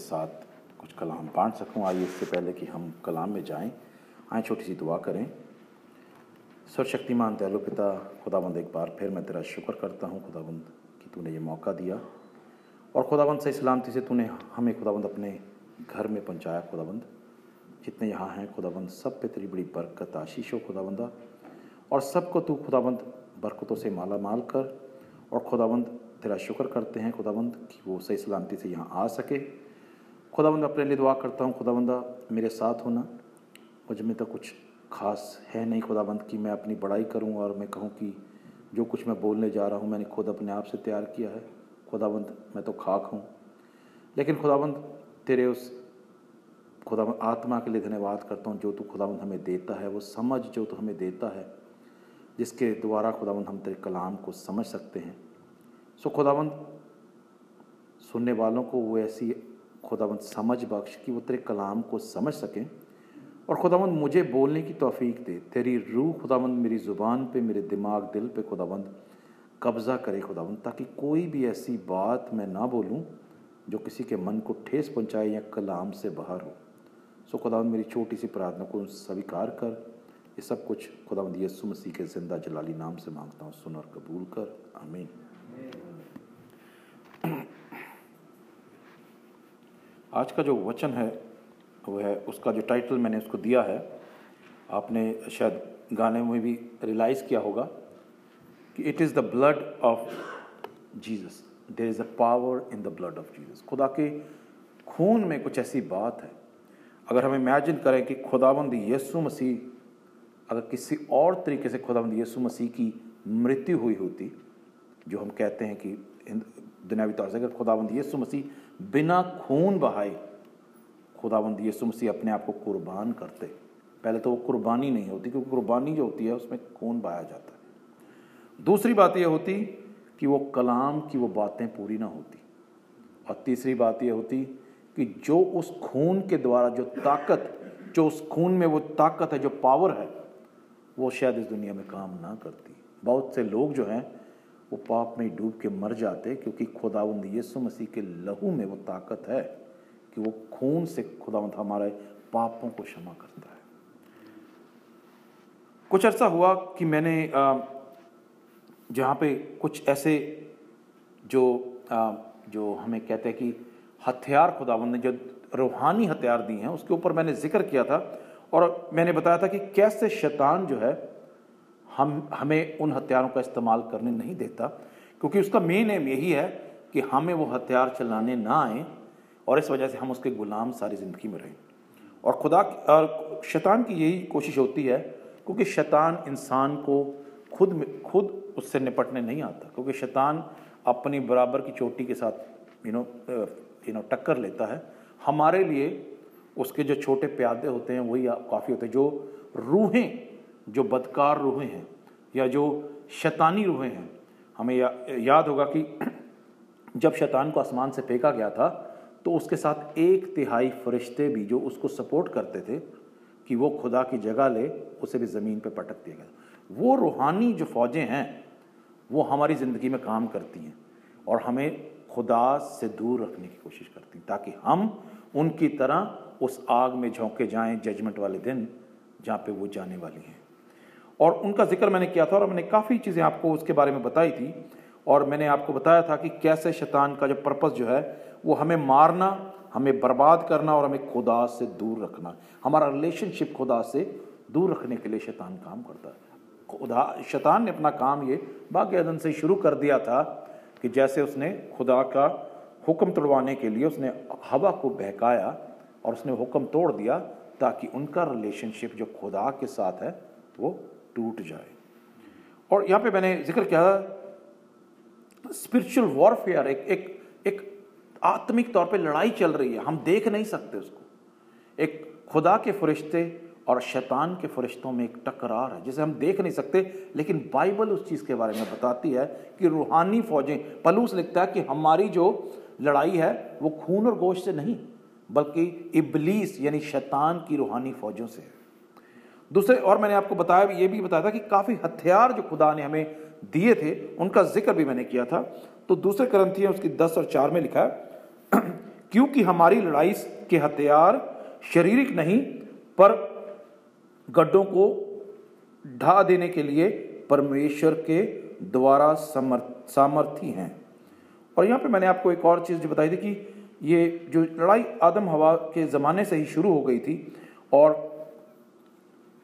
साथ कुछ कलाम बांट सकूँ। आइए इससे पहले कि हम कलाम में जाएँ, आए, छोटी सी दुआ करें। सर्वशक्तिमान, दयालु पिता, खुदाबंद, एक बार फिर मैं तेरा शुक्र करता हूँ, खुदाबंद, कि तूने ये मौका दिया। और खुदाबंद, सही सलामती से तूने हमें खुदाबंद अपने घर में पहुँचाया, खुदाबंद। जितने यहाँ हैं, खुदाबंद, सब पे तेरी बड़ी बरकत, आशीष हो, खुदाबंदा। और सबको तू, खुदाबंद, बरकतों से माला माल कर। और खुदाबंद, तेरा शुक्र करते हैं, खुदाबंद, कि वो सही सलामती से यहाँ आ सके। खुदाबंद, अपने लिए दुआ करता हूँ, खुदाबंदा, मेरे साथ होना। मुझमें तो कुछ खास है नहीं खुदाबंद कि मैं अपनी बड़ाई करूँ और मैं कहूँ कि जो कुछ मैं बोलने जा रहा हूँ, मैंने खुद अपने आप से तैयार किया है। खुदाबंद, मैं तो खाक हूँ। लेकिन खुदाबंद, तेरे उस खुदा आत्मा के लिए धन्यवाद करता हूँ, जो तू खुदाबंद हमें देता है। वो समझ जो तू हमें देता है, जिसके द्वारा खुदाबंद हम तेरे कलाम को समझ सकते हैं। सो खुदाबंद, सुनने वालों को वो ऐसी खुदाबंद समझ बख्श कि वो तेरे कलाम को समझ सकें। और खुदावंद मुझे बोलने की तौफीक दे। तेरी रूह खुदावंद मेरी ज़ुबान पे, मेरे दिमाग दिल पे खुदावंद कब्ज़ा करे खुदावंद ताकि कोई भी ऐसी बात मैं ना बोलूँ जो किसी के मन को ठेस पहुँचाए या कलाम से बाहर हो। सो खुदावंद मेरी छोटी सी प्रार्थना को स्वीकार कर। ये सब कुछ खुदावंद यसु मसीह के ज़िंदा जलाली नाम से माँगता हूँ। सुन और कबूल कर। आमीन। आज का जो वचन है, वो है, उसका जो टाइटल मैंने उसको दिया है, आपने शायद गाने में भी रियलाइज़ किया होगा कि it is the blood of Jesus there is a power in the blood of Jesus खुदा के खून में कुछ ऐसी बात है। अगर हम इमेजिन करें कि खुदाबंद यसु मसीह, अगर किसी और तरीके से खुदाबंद यसु मसीह की मृत्यु हुई होती, जो हम कहते हैं कि दुनियावी तौर से अगर खुदाबंद यसु मसीह बिना खून बहाए खुदाबंद यसु मसीह अपने आप को कुर्बान करते। पहले तो वो कुर्बानी नहीं होती, क्योंकि कुर्बानी जो होती है, उसमें खून बहाया जाता है। दूसरी बात यह होती कि वो कलाम की वो बातें पूरी ना होती। और तीसरी बात यह होती कि जो उस खून के द्वारा जो ताकत, जो उस खून में वो ताकत है, जो पावर है, वो शायद इस दुनिया में काम ना करती। बहुत से लोग जो हैं वो पाप में डूब के मर जाते क्योंकि खुदावंद यीशु मसीह के लहू में वो ताकत है कि वो खून से खुदावंत हमारे पापों को क्षमा करता है। कुछ अर्सा हुआ कि मैंने जहाँ पे कुछ ऐसे जो जो हमें कहते हैं कि हथियार खुदावंद ने जो रूहानी हथियार दिए हैं, उसके ऊपर मैंने ज़िक्र किया था और मैंने बताया था कि कैसे शैतान जो है हम, हमें उन हथियारों का इस्तेमाल करने नहीं देता, क्योंकि उसका मेन एम यही है कि हमें वो हथियार चलाने ना आए और इस वजह से हम उसके गुलाम सारी ज़िंदगी में रहें। और खुदा और शैतान की यही कोशिश होती है, क्योंकि शैतान इंसान को खुद में, खुद उससे निपटने नहीं आता, क्योंकि शैतान अपनी बराबर की चोटी के साथ यू नो यू नो टक्कर लेता है। हमारे लिए उसके जो छोटे प्यादे होते हैं, वही काफ़ी होते हैं, जो रूहें जो बदकार रूहें हैं या जो शैतानी रूहें हैं हमें या, याद होगा कि जब शैतान को आसमान से फेंका गया था तो उसके साथ एक तिहाई फरिश्ते भी जो उसको सपोर्ट करते थे कि वो खुदा की जगह ले उसे भी ज़मीन पे पटक दिया गया। वो रूहानी जो फ़ौजें हैं वो हमारी ज़िंदगी में काम करती हैं और हमें खुदा से दूर रखने की कोशिश करती हैं ताकि हम उनकी तरह उस आग में झोंके जाएँ जजमेंट वाले दिन जहाँ पे वो जाने वाली हैं। और उनका ज़िक्र मैंने किया था और मैंने काफ़ी चीज़ें आपको उसके बारे में बताई थी। और मैंने आपको बताया था कि कैसे शैतान का जो पर्पज़ जो है, वो हमें मारना, हमें बर्बाद करना और हमें खुदा से दूर रखना। हमारा रिलेशनशिप खुदा से दूर रखने के लिए शैतान काम करता है। खुदा, शैतान ने अपना काम ये बाकी अदन से शुरू कर दिया था कि जैसे उसने खुदा का हुक्म तोड़वाने के लिए उसने हवा को बहकाया और उसने हुक्म तोड़ दिया ताकि उनका रिलेशनशिप जो खुदा के साथ है, वो टूट जाए। और यहाँ पे मैंने ज़िक्र किया स्पिरिचुअल वॉरफेयर एक एक एक आत्मिक तौर पे लड़ाई चल रही है, हम देख नहीं सकते उसको। एक खुदा के फरिश्ते और शैतान के फरिश्तों में एक टकरार है, जिसे हम देख नहीं सकते, लेकिन बाइबल उस चीज़ के बारे में बताती है कि रूहानी फौजें, पलूस लिखता है कि हमारी जो लड़ाई है, वो खून और गोश्त से नहीं, बल्कि इबलीस यानी शैतान की रूहानी फौजों से है। दूसरे, और मैंने आपको बताया ये भी बताया था कि काफ़ी हथियार जो खुदा ने हमें दिए थे, उनका ज़िक्र भी मैंने किया था। तो दूसरे ग्रंथी उसकी दस और चार में लिखा है, क्योंकि हमारी लड़ाई के हथियार शारीरिक नहीं, पर गड्ढों को ढा देने के लिए परमेश्वर के द्वारा सामर्थी हैं। और यहाँ पे मैंने आपको एक और चीज़ बताई थी कि ये जो लड़ाई आदम हवा के ज़माने से ही शुरू हो गई थी, और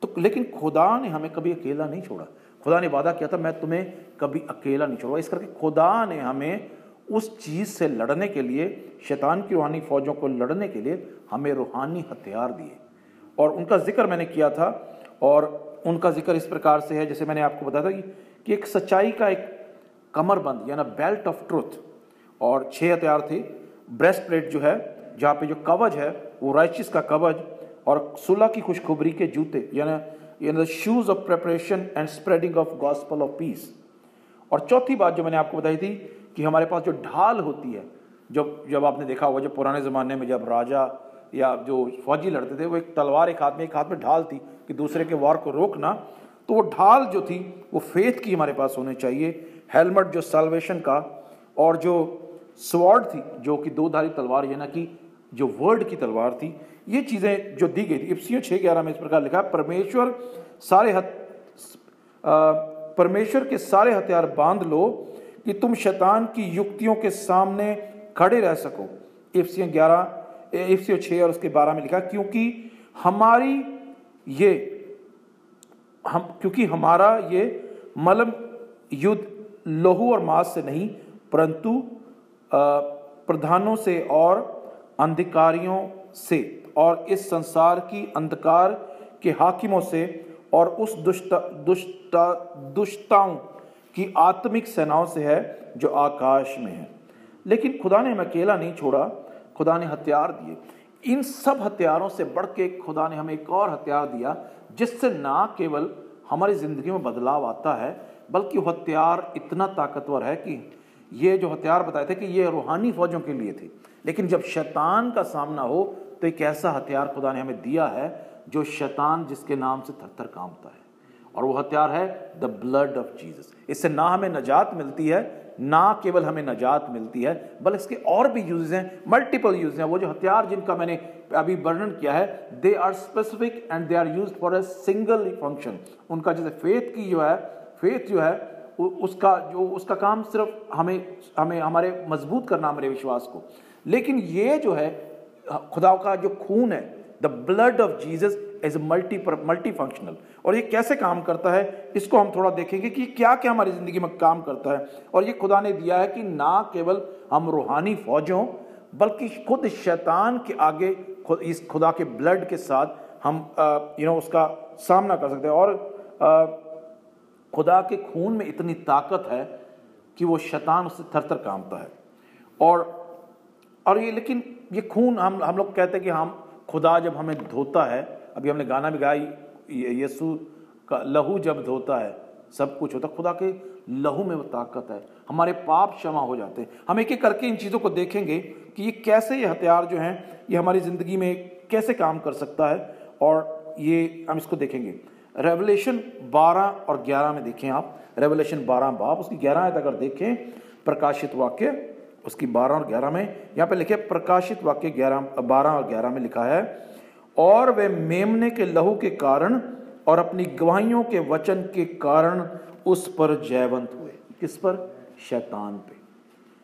तो लेकिन खुदा ने हमें कभी अकेला नहीं छोड़ा। खुदा ने वादा किया था मैं तुम्हें कभी अकेला नहीं छोड़ा इस करके खुदा ने हमें उस चीज़ से लड़ने के लिए शैतान की रूहानी फौजों को लड़ने के लिए हमें रूहानी हथियार दिए। और उनका ज़िक्र मैंने किया था और उनका ज़िक्र इस प्रकार से है जैसे मैंने आपको बताया था कि, कि एक सच्चाई का एक कमरबंद यानी बेल्ट ऑफ़ ट्रुथ और छह हथियार थे। ब्रेस्ट प्लेट जो है जहाँ पे जो कवच है वो राइचिस का कवच और सुलह की खुशखबरी के जूते, यानी the shoes of preparation and spreading of gospel of peace और चौथी बात जो मैंने आपको बताई थी कि हमारे पास जो ढाल होती है जब जब आपने देखा होगा जब पुराने ज़माने में जब राजा या जो फौजी लड़ते थे, वो एक तलवार एक हाथ में, एक हाथ में ढाल थी कि दूसरे के वार को रोकना तो वो ढाल जो थी, वो फेथ की हमारे पास होनी चाहिए हेलमेट जो साल्वेशन का, और जो स्वॉर्ड थी, जो कि दो धारी तलवार, यानी कि जो वर्ड की तलवार थी ये चीज़ें जो दी गई थी इप्सियों छः ग्यारह में इस प्रकार लिखा, परमेश्वर सारे हथ परमेश्वर के सारे हथियार बाँध लो कि तुम शैतान की युक्तियों के सामने खड़े रह सको। इफ्सियों ग्यारह इफ्सियों छः और उसके बारह में लिखा, क्योंकि हमारी ये, हम, क्योंकि हमारा ये मलम युद्ध लोहू और मांस से नहीं, परंतु प्रधानों से और अंधिकारियों से। और इस संसार की अंधकार के हाकिमों से और उस दुष्ट दुष्ट दुष्टाओं की आत्मिक सेनाओं से है जो आकाश में है। लेकिन खुदा ने हमें अकेला नहीं छोड़ा, खुदा ने हथियार दिए। इन सब हथियारों से बढ़ के खुदा ने हमें एक और हथियार दिया, जिससे ना केवल हमारी ज़िंदगी में बदलाव आता है, बल्कि वो हथियार इतना ताकतवर है कि ये जो हथियार बताए थे कि ये रूहानी फौजों के लिए थे। लेकिन जब शैतान का सामना हो तो एक ऐसा हथियार खुदा ने हमें दिया है जो शैतान जिसके नाम से थर थर कामता है। और वो हथियार है द ब्लड ऑफ़ जीसस। इससे ना हमें नजात मिलती है, ना केवल हमें नजात मिलती है, बल्कि इसके और भी यूज़ हैं मल्टीपल यूज़ हैं। वो जो हथियार जिनका मैंने अभी वर्णन किया है they are specific and they are use for a single function उनका जैसे फेथ की जो है फेथ जो है उसका जो, उसका काम सिर्फ़ हमें हमें, हमारे मज़बूत करना हमारे विश्वास को। लेकिन ये जो है खुदा का जो खून है the blood of Jesus is multi multi functional और ये कैसे काम करता है इसको हम थोड़ा देखेंगे कि क्या क्या हमारी ज़िंदगी में काम करता है। और ये खुदा ने दिया है कि ना केवल हम रूहानी फौजों बल्कि खुद शैतान के आगे खुद इस खुदा के ब्लड के साथ हम यू नो उसका सामना कर सकते हैं। और आ, खुदा के खून में इतनी ताकत है कि वो शैतान उससे थर थर कामता है। और और ये लेकिन ये खून हम हम लोग कहते हैं कि हम, खुदा जब हमें धोता है, अभी हमने गाना भी गाया यीशु का लहू जब धोता है, सब कुछ होता, खुदा के लहू में वो ताकत है, हमारे पाप क्षमा हो जाते हैं। हम एक एक करके इन चीज़ों को देखेंगे कि ये कैसे ये हथियार जो हैं, ये हमारी ज़िंदगी में कैसे काम कर सकता है, और ये हम इसको देखेंगे। रेवलेशन 12 और 11 में देखें आप। रेवलेशन 12 बाप, उसकी 11 आयत अगर देखें, प्रकाशित वाक्य उसकी 12 और 11 में, यहाँ पे लिखे प्रकाशित वाक्य 11 12 और 11 में लिखा है, और वे मेमने के लहू के कारण और अपनी गवाहियों के वचन के कारण उस पर जयवंत हुए। किस पर? शैतान पे।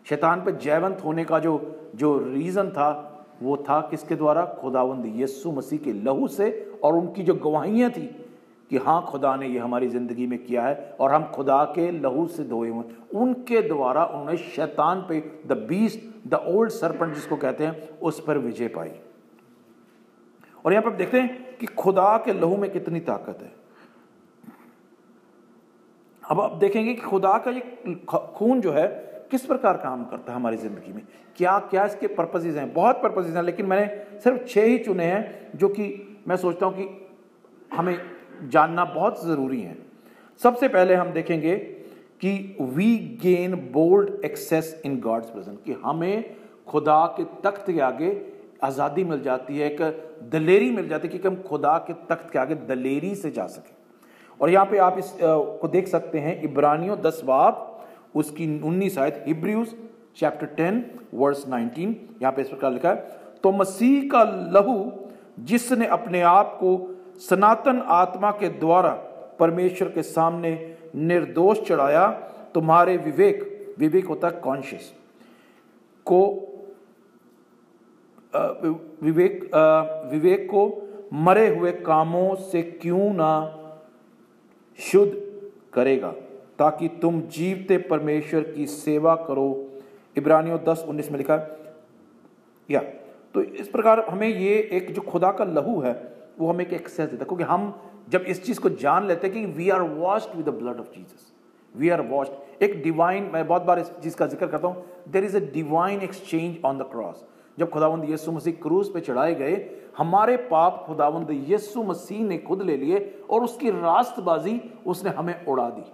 शैतान पे जयवंत होने का जो जो रीजन था, वो था किसके द्वारा? खुदावंद यीशु मसीह के लहू से और उनकी जो गवाहियाँ थी कि हाँ खुदा ने ये हमारी ज़िंदगी में किया है और हम खुदा के लहू से धोए हुए उनके द्वारा उन्होंने शैतान पे the beast the old serpent जिसको कहते हैं, उस पर विजय पाई। और यहाँ पर देखते हैं कि खुदा के लहू में कितनी ताकत है। अब आप देखेंगे कि खुदा का ये खून जो है, किस प्रकार काम करता है हमारी ज़िंदगी में? क्या क्या इसके पर्पजेज हैं? बहुत पर्पजेज हैं, लेकिन मैंने सिर्फ़ छह ही चुने हैं, जो कि मैं सोचता हूँ कि हमें जानना बहुत ज़रूरी है। सबसे पहले हम देखेंगे कि we gain bold access in God's presence कि हमें खुदा के तख्त के आगे आज़ादी मिल जाती है, एक दलेरी मिल जाती है कि हम खुदा के तख्त के आगे दलेरी से जा सकें। और यहाँ पे आप इस को देख सकते हैं, इब्रानियों दस बाब उसकी उन्नीस आयत Hebrews chapter ten, verse nineteen, यहाँ पे इस प्रकार लिखा है तो मसीह का लहू जिसने अपने आप को सनातन आत्मा के द्वारा परमेश्वर के सामने निर्दोष चढ़ाया, तुम्हारे विवेक विवेक होता है कॉन्शियस को विवेक विवेक को मरे हुए कामों से क्यों ना शुद्ध करेगा? ताकि तुम जीवते परमेश्वर की सेवा करो। इब्रानियों दस उन्नीस में लिखा या तो इस प्रकार हमें ये एक जो खुदा का लहू है वो हमें एक एक्सेस देता क्योंकि हम जब इस चीज़ को जान लेते हैं कि we are washed with the blood of Jesus we are washed एक डिवाइन मैं बहुत बार इस चीज़ का ज़िक्र करता हूँ। There is a divine exchange on the cross जब खुदावंद यीशु मसीह क्रूज पे चढ़ाए गए, हमारे पाप खुदावंद यीशु मसीह ने खुद ले लिए और उसकी रास्तबाजी उसने हमें उड़ा दी।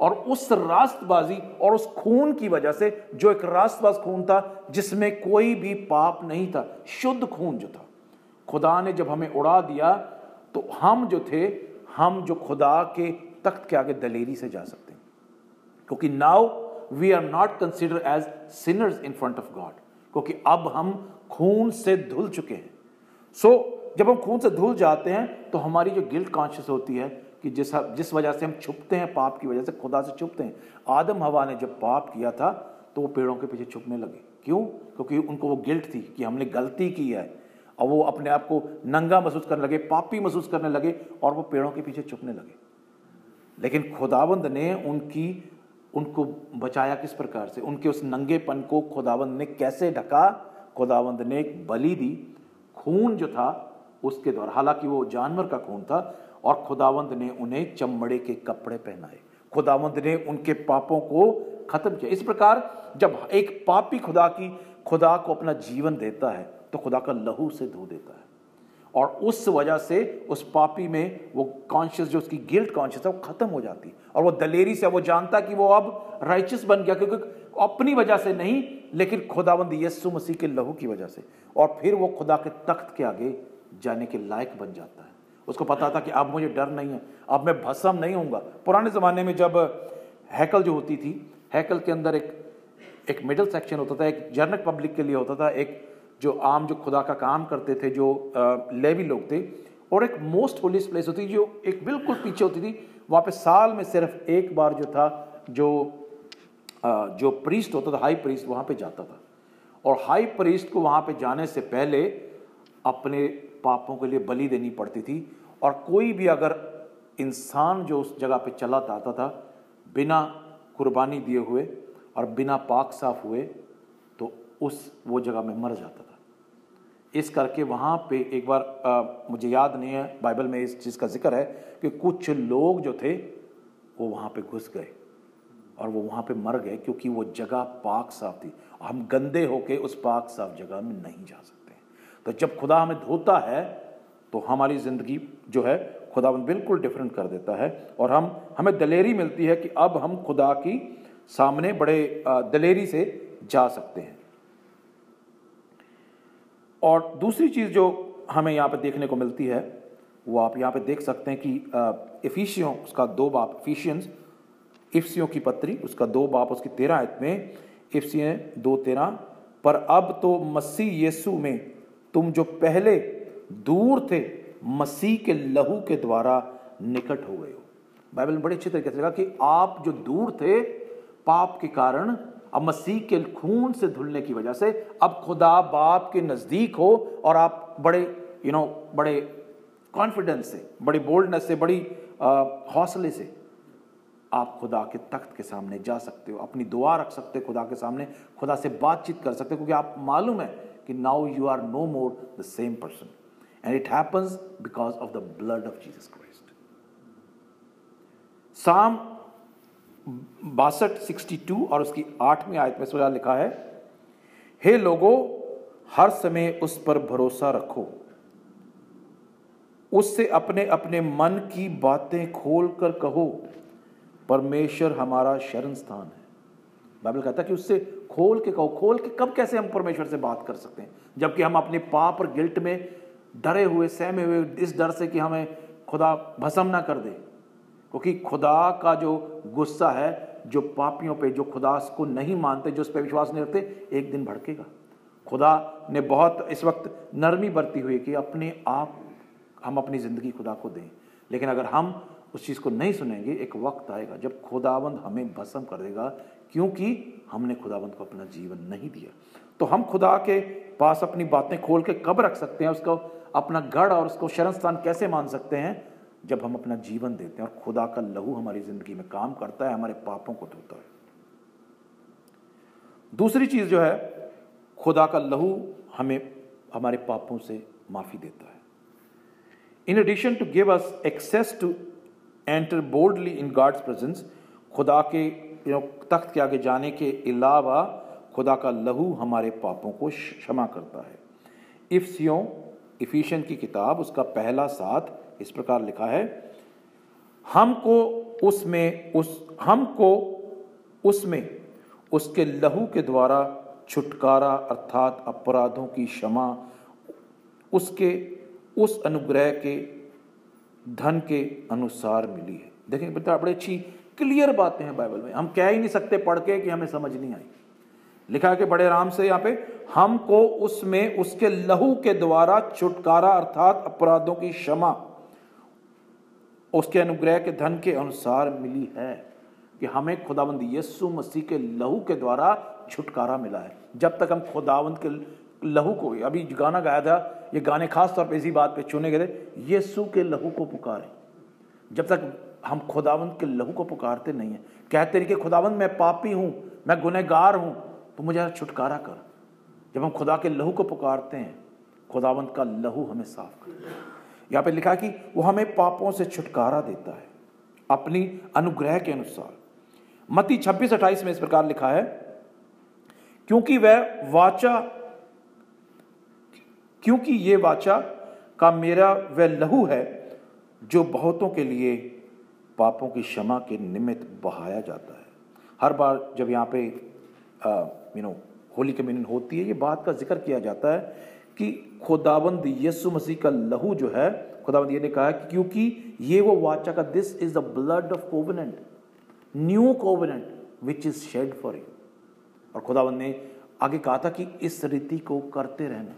और उस रास्तबाजी और उस खून की वजह से जो एक रास्तबाज खून था, जिसमें कोई भी पाप नहीं था, शुद्ध खून जो था खुदा ने जब हमें उड़ा दिया तो हम जो थे हम जो खुदा के तख्त के आगे दलेरी से जा सकते हैं। क्योंकि now we are not consider as sinners in front of God क्योंकि अब हम खून से धुल चुके हैं। सो so, जब हम खून से धुल जाते हैं तो हमारी जो गिल्ट कॉन्शियस होती है कि जिस जिस वजह से हम छुपते हैं पाप की वजह से खुदा से छुपते हैं। आदम हवा ने जब पाप किया था तो वो पेड़ों के पीछे छुपने लगे। क्यों? क्योंकि उनको वो गिल्ट थी कि हमने गलती की है। और वो अपने आप को नंगा महसूस करने लगे, पापी महसूस करने लगे और वो पेड़ों के पीछे छुपने लगे। लेकिन खुदाबंद ने उनकी, उनको बचाया किस प्रकार से? उनके उस नंगेपन को खुदाबंद ने कैसे ढका? खुदाबंद ने एक बलि दी। खून जो था, उसके द्वारा। हालाँकि वो जानवर का खून था और खुदावंद ने उन्हें चमड़े के कपड़े पहनाए। खुदावंद ने उनके पापों को खत्म किया। इस प्रकार जब एक पापी खुदा की, खुदा को अपना जीवन देता है तो खुदा का लहू से धो देता है। और उस वजह से उस पापी में वो कॉन्शियस जो उसकी गिल्ट कॉन्शियस है, वो खत्म हो जाती और वो दलेरी से, वो जानता कि वो अब राइचस बन गया, क्योंकि अपनी वजह से नहीं, लेकिन खुदावंद यस्सु मसीह के लहू की वजह से। और फिर वो खुदा के तख्त के आगे जाने के लायक बन जाता है। उसको पता था कि अब मुझे डर नहीं है, अब मैं भस्म नहीं होऊँगा। पुराने ज़माने में जब हैकल जो होती थी, हैकल के अंदर एक एक मिडिल सेक्शन होता था, एक जर्नक पब्लिक के लिए होता था, एक जो आम जो खुदा का काम करते थे, जो लेवी लोग थे, और एक मोस्ट होलीस्ट प्लेस होती जो एक बिल्कुल पीछे होती थी, वहाँ पे साल में सिर्फ़ एक बार जो था, जो जो प्रीस्ट होता था हाई प्रीस्ट वहाँ पे जाता था। और हाई प्रीस्ट को वहाँ पे जाने से पहले अपने पापों के लिए बलि देनी पड़ती थी, और कोई भी अगर इंसान जो उस जगह पे चला आता था, बिना कुर्बानी दिए हुए और बिना पाक साफ़ हुए तो उस वो जगह में मर जाता था। इस करके वहाँ पे एक बार आ, मुझे याद नहीं है बाइबल में इस चीज़ का ज़िक्र है कि कुछ लोग जो थे वो वहाँ पे घुस गए और वो वहाँ पे मर गए क्योंकि वो जगह पाक साफ़ थी। हम गंदे होके उस पाक साफ़ जगह में नहीं जा सकते। तो जब खुदा हमें धोता है तो हमारी ज़िंदगी जो है खुदा बिल्कुल डिफरेंट कर देता है और हम हमें दलेरी मिलती है कि अब हम खुदा की सामने बड़े दलेरी से जा सकते हैं। और दूसरी चीज़ जो हमें यहाँ पे देखने को मिलती है, वो आप यहाँ पे देख सकते हैं कि इफिशियों उसका दो बाप इफिशियंस इफ्सियों की पत्री, उसका दो बाप, उसकी तेरह आयत में, इफ्सिय दो तेरह, पर अब तो मसीह यीशु में, तुम जो पहले दूर थे, मसीह के लहू के द्वारा निकट हो गए हो। बाइबल में बड़े अच्छे तरीके से लगा कि आप जो दूर थे, पाप के कारण अब मसीह के खून से धुलने की वजह से अब खुदा बाप के नज़दीक हो और आप बड़े यू you नो know, बड़े कॉन्फिडेंस से बड़ी बोल्डनेस से बड़ी हौसले से आप खुदा के तख्त के सामने जा सकते हो। अपनी दुआ रख सकते हो खुदा के सामने। खुदा से बातचीत कर सकते हो क्योंकि आप मालूम है कि now you are no more the same person and it happens because of the blood of Jesus Christ साम बासठ सिक्सटी टू और उसकी आठवीं आयत में सुझा लिखा है, हे लोगो, हर समय उस पर भरोसा रखो। उससे अपने अपने मन की बातें खोल कर कहो, परमेश्वर हमारा शरण स्थान है। बाइबल कहता है कि उससे खोल के कहो, खोल के कब कैसे हम परमेश्वर से बात कर सकते हैं? जबकि हम अपने पाप और गिल्ट में डरे हुए, सहमे हुए, इस डर से कि हमें खुदा भसम ना कर दे। क्योंकि खुदा का जो गुस्सा है, जो पापियों पे, जो खुदा को नहीं मानते, जो उस पर विश्वास नहीं रखते, एक दिन भड़केगा। खुदा ने बहुत इस वक्त नरमी बरती हुई कि अपने आप, हम अपनी ज़िंदगी खुदा को दें। लेकिन अगर हम उस चीज़ को नहीं सुनेंगे, एक वक्त आएगा जब खुदावंद हमें भस्म कर देगा, क्योंकि हमने खुदावंद को अपना जीवन नहीं दिया। तो हम खुदा के पास अपनी बातें खोल के कब रख सकते हैं, उसको अपना गढ़ और उसको शरण स्थान कैसे मान सकते हैं? जब हम अपना जीवन देते हैं और खुदा का लहू हमारी ज़िंदगी में काम करता है, हमारे पापों को धोता है। दूसरी चीज़ जो है, खुदा का लहू हमें, हमारे पापों से माफ़ी देता है। In addition to give us access to enter boldly in God's presence खुदा के तख्त के आगे जाने के अलावा खुदा का लहू हमारे पापों को क्षमा करता है। इफ्सियों इफिशन की किताब, उसका पहला साथ इस प्रकार लिखा है, हमको उसमें, उस, हमको उसमें, उसके लहू के द्वारा छुटकारा अर्थात अपराधों की क्षमा, उसके, उस अनुग्रह के, धन के अनुसार मिली है। देखें बेटा, बड़ी अच्छी, क्लियर बातें हैं बाइबल में। हम कह ही नहीं सकते पढ़ के कि हमें समझ नहीं आई। लिखा कि बड़े आराम से यहाँ पे, हमको उसमें, उसके लहू के द्वारा छुटकारा अर्थात अपराधों की क्षमा उसके अनुग्रह के धन के अनुसार मिली है कि हमें खुदावंद यीशु मसीह के लहू के द्वारा छुटकारा मिला है। जब तक हम खुदावंद के लहू को, अभी गाना गाया था, ये गाने खास तौर पे इसी बात पे चुने गए थे, यीशु के लहू को पुकारे। जब तक हम खुदावंद के लहू को पुकारते नहीं है, कहते रहे कि खुदावंद मैं पापी हूँ, मैं गुनहगार हूँ तो मुझे छुटकारा कर। जब हम खुदा के लहू को पुकारते हैं खुदावंत का लहू हमें साफ़ कर यहाँ पे लिखा कि वो हमें पापों से छुटकारा देता है, अपनी अनुग्रह के अनुसार। मती छब्बीस अट्ठाईस में इस प्रकार लिखा है, क्योंकि वह वाचा, क्योंकि ये वाचा का मेरा वह लहू है, जो बहुतों के लिए पापों की क्षमा के निमित्त बहाया जाता है। हर बार जब यहाँ पे यू नो होली कम्युनियन होती है, ये बात का ज़िक्र किया जाता है कि खुदाबंद यीशु मसीह का लहू जो है, खुदाबंद ये ने कहा कि क्योंकि ये वो वाचा का this is the blood of covenant, new covenant which is shed for you और खुदाबंद ने आगे कहा था कि इस रीति को करते रहना।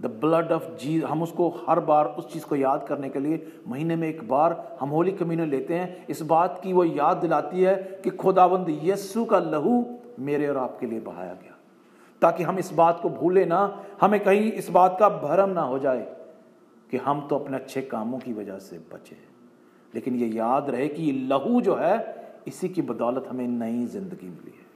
द ब्लड ऑफ़ जी हम उसको हर बार उस चीज़ को याद करने के लिए महीने में एक बार हम होली कम्युनियन लेते हैं। इस बात की वो याद दिलाती है कि खुदाबंद यस्सु का लहू मेरे और आपके लिए बहाया गया। ताकि हम इस बात को भूले ना, हमें कहीं इस बात का भरम ना हो जाए कि हम तो अपने अच्छे कामों की वजह से बचे लेकिन ये याद रहे कि लहू जो है, इसी की बदौलत हमें नई ज़िंदगी मिली है।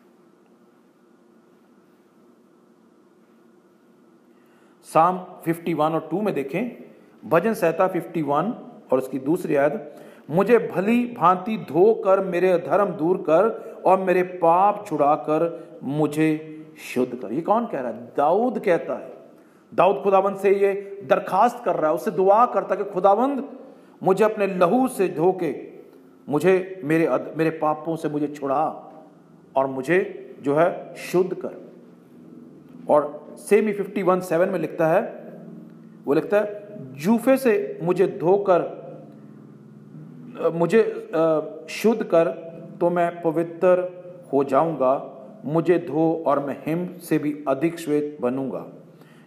साम 51 और 2 में देखें। भजन सहता 51 और उसकी दूसरी आयत, मुझे भली भांति धोकर मेरे धर्म दूर कर और मेरे पाप छुड़ाकर मुझे शुद्ध कर। ये कौन कह रहा है? दाऊद कहता है। दाऊद खुदाबंद से ये दरखास्त कर रहा है। उससे दुआ करता कि खुदाबंद मुझे अपने लहू से धोके मुझे मेरे अद, मेरे पापों से मुझे छुड़ा और मुझे जो है शुद्ध कर। और सेमी फिफ्टी वन सेवन में लिखता है वो लिखता है जूफे से मुझे धोकर मुझे शुद्ध कर तो मैं पवित्र हो जाऊँगा। मुझे धो और मैं हिम से भी अधिक श्वेत बनूँगा।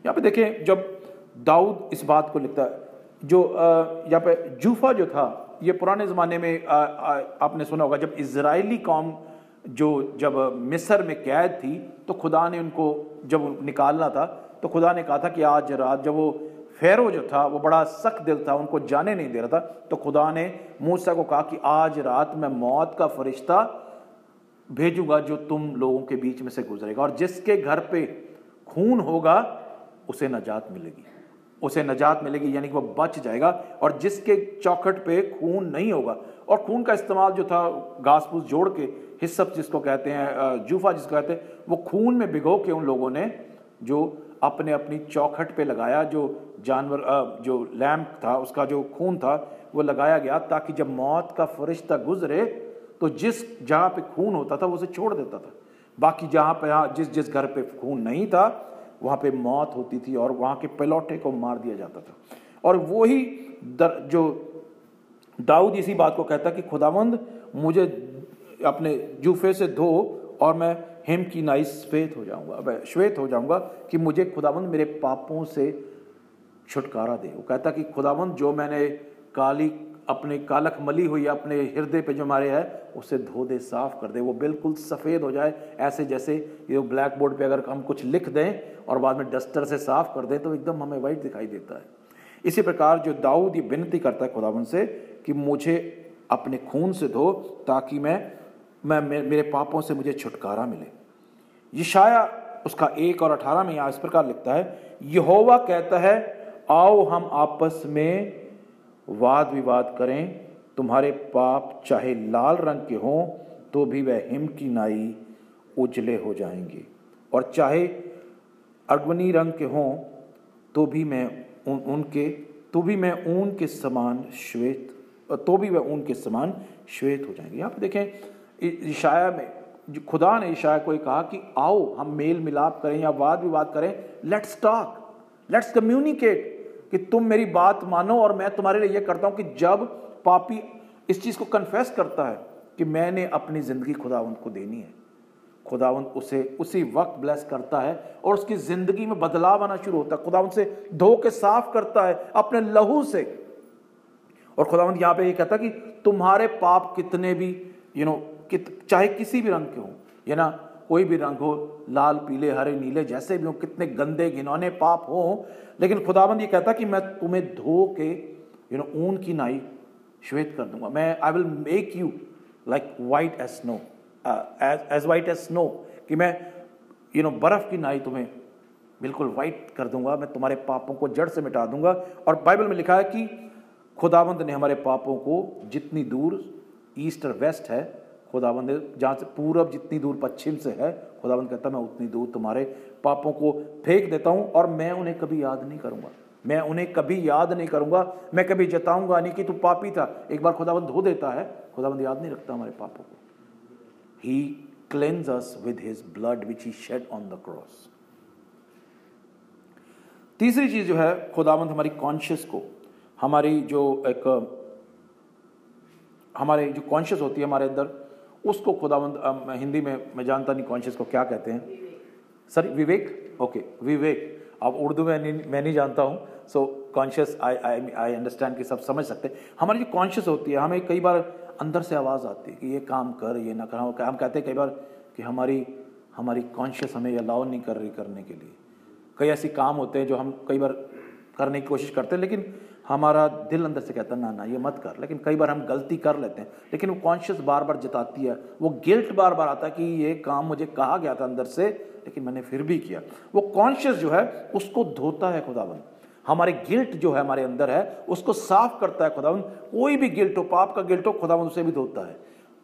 यहाँ पे देखें जब दाऊद इस बात को लिखता है जो यहाँ पे जूफा जो था ये पुराने ज़माने में आ, आ, आपने सुना होगा जब इसराइली कौम जो जब मिस्र में कैद थी तो खुदा ने उनको जब निकालना था तो खुदा ने कहा था कि आज रात जब वो फेरो जो था वो बड़ा सख्त दिल था उनको जाने नहीं दे रहा था तो खुदा ने मूसा को कहा कि आज रात मैं मौत का फरिश्ता भेजूँगा जो तुम लोगों के बीच में से गुजरेगा। और जिसके घर पे खून होगा, उसे नजात मिलेगी। उसे नजात मिलेगी, यानी कि वो बच जाएगा। और जिसके चौखट पे खून नहीं होगा, और खून का इस्तेमाल जो था घास फूस जोड़ के हिस्सप जिसको कहते हैं जूफा जिसको कहते हैं, वो खून में भिगो के उन लोगों ने जो अपने अपनी चौखट पे लगाया, जो जानवर जो लैम्प था, उसका जो खून था, वो लगाया गया, ताकि जब मौत का फरिश्ता गुजरे तो जिस जहाँ पे खून होता था उसे छोड़ देता था। बाकी जहाँ पे यहाँ जिस जिस घर पे खून नहीं था, वहाँ पे मौत होती थी और वहाँ के पेलौठे को मार दिया जाता था। और वही जो दाऊद इसी बात को कहता कि, खुदावंद, मुझे अपने जूफे से धो और मैं हिम की नाई श्वेत हो जाऊँगा श्वेत हो जाऊँगा कि मुझे खुदावंद मेरे पापों से छुटकारा दे। वो कहता कि, खुदावंद, जो मैंने काली अपने कालक मली हुई अपने हृदय पे जो मारे है, उसे धो दे, साफ़ कर दे। वो बिल्कुल सफ़ेद हो जाए, ऐसे जैसे ये ब्लैक बोर्ड पे अगर हम कुछ लिख दें और बाद में डस्टर से साफ़ कर दें तो एकदम हमें वाइट दिखाई देता है। इसी प्रकार जो दाऊद ये विनती करता है खुदावन से कि मुझे अपने खून से धो, ताकि मैं मैं मेरे पापों से मुझे छुटकारा मिले। यशाया उसका एक और अठारह में यहाँ इस प्रकार लिखता है, यहोवा कहता है, आओ हम आपस में वाद विवाद करें, तुम्हारे पाप चाहे लाल रंग के हों तो भी वह हिम की नाई उजले हो जाएँगे। और चाहे अगवनी रंग के हों तो भी मैं उन, उनके तो भी मैं ऊन के समान श्वेत तो भी वह ऊन के समान श्वेत हो जाएँगे। यहाँ पे देखें ईशाया में खुदा ने ईशाया को कहा कि आओ, हम मेल मिलाप करें या वाद विवाद करें लेट्स टॉक लेट्स कम्युनिकेट कि तुम मेरी बात मानो और मैं तुम्हारे लिए यह करता हूँ कि जब पापी इस चीज़ को कन्फेस करता है कि मैंने अपनी ज़िंदगी खुदावंत को देनी है, खुदावंत उसे उसी वक्त ब्लेस करता है और उसकी ज़िंदगी में बदलाव आना शुरू होता है। खुदावंत से धो के साफ़ करता है अपने लहू से। और खुदावंत यहाँ पे ये कहता कि तुम्हारे पाप कितने भी यू नो कित, चाहे किसी भी रंग के हो या ना? कोई भी रंग हो, लाल, पीले, हरे, नीले, जैसे भी हो, कितने गंदे, घिनौने पाप हो। लेकिन खुदाबंद ये कहता कि मैं तुम्हें धो के यू नो ऊन की नाई श्वेत कर दूँगा। मैं I will make you like white as snow as white as snow कि मैं यू नो बर्फ़ की नाई तुम्हें बिल्कुल वाइट कर दूँगा, मैं तुम्हारे पापों को जड़ से मिटा दूँगा। और बाइबल में लिखा है कि खुदाबंद ने हमारे पापों को जितनी दूर ईस्ट और वेस्ट है खुदाबंद जहाँ से पूरब जितनी दूर पश्चिम से है, खुदाबंद कहता मैं उतनी दूर तुम्हारे पापों को फेंक देता हूँ और मैं उन्हें कभी याद नहीं करूँगा। मैं उन्हें कभी याद नहीं करूँगा। मैं कभी जताऊँगा नहीं कि तू पापी था। एक बार खुदाबंद धो देता है, खुदाबंद याद नहीं रखता हमारे पापों को। He cleanse us with his blood which he shed on the cross तीसरी चीज़ जो है, खुदाबंद हमारी कॉन्शियस को, हमारी जो एक, हमारे जो कॉन्शियस होती है हमारे अंदर उसको खुदावंद हिंदी में मैं जानता नहीं कॉन्शियस को क्या कहते हैं। सर विवेक? ओके विवेक। अब उर्दू में नहीं, मैं नहीं जानता हूँ so conscious I I I understand कि सब समझ सकते हैं। हमारी जो कॉन्शियस होती है हमें कई बार अंदर से आवाज़ आती है कि ये काम कर ये ना कर। हम कहते हैं कई बार कि हमारी हमारी कॉन्शियस हमें अलाउ नहीं कर रही करने के लिए। कई ऐसे काम होते हैं जो हम कई बार करने की कोशिश करते हैं लेकिन हमारा दिल अंदर से कहता है, ना ना, ये मत कर। लेकिन कई बार हम गलती कर लेते हैं, लेकिन वो कॉन्शियस बार बार जताती है। वो गिल्ट बार बार आता है कि ये काम मुझे कहा गया था अंदर से, लेकिन मैंने फिर भी किया। वो कॉन्शियस जो है, उसको धोता है खुदावन हमारे गिल्ट जो है हमारे अंदर है, उसको साफ़ करता है खुदावन कोई भी गिल्ट हो, पाप का गिल्ट हो खुदावन उसे भी धोता है।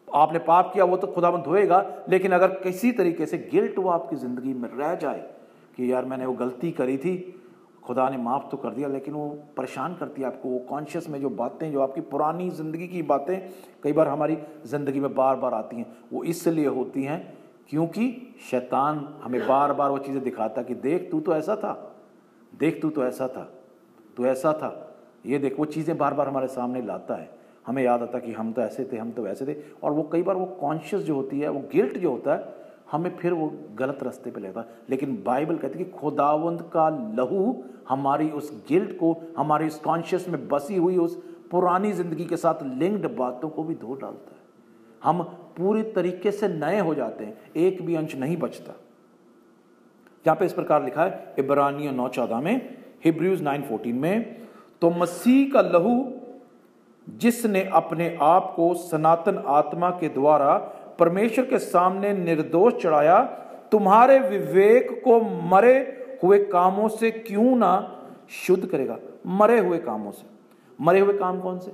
आपने पाप किया, वो तो खुदावन धोएगा, लेकिन अगर किसी तरीके से गिल्ट वो आपकी ज़िंदगी में रह जाए कि यार मैंने वो गलती करी थी खुदा ने माफ़ तो कर दिया, लेकिन वो परेशान करती है आपको, वो कॉन्शियस में जो बातें, जो आपकी पुरानी ज़िंदगी की बातें कई बार हमारी ज़िंदगी में बार बार आती हैं, वो इसलिए होती हैं क्योंकि शैतान हमें बार बार वो चीज़ें दिखाता कि देख, तू तो ऐसा था, देख, तू तो ऐसा था, तू ऐसा था। ये देख, वो चीज़ें बार बार हमारे सामने लाता है। हमें याद आता कि हम तो ऐसे थे, हम तो वैसे थे, और वो कई बार वो कॉन्शियस जो होती है, वो गिल्ट जो होता है हमें फिर वो गलत रास्ते पे लेता लेकिन बाइबल कहती है कि खुदावंद का लहू हमारी उस गिल्ट को, हमारी उस कॉन्शियस में बसी हुई उस पुरानी ज़िंदगी के साथ लिंक्ड बातों को भी धो डालता है। हम पूरी तरीके से नए हो जाते हैं, एक भी अंश नहीं बचता। यहाँ पे इस प्रकार लिखा है, इब्रानियों नौ चौदह में हिब्रूज नाइन फोर्टीन में तो मसीह का लहू जिसने अपने आप को सनातन आत्मा के द्वारा परमेश्वर के सामने निर्दोष चढ़ाया, तुम्हारे विवेक को मरे हुए कामों से क्यों ना शुद्ध करेगा? मरे हुए कामों से। मरे हुए काम कौन से?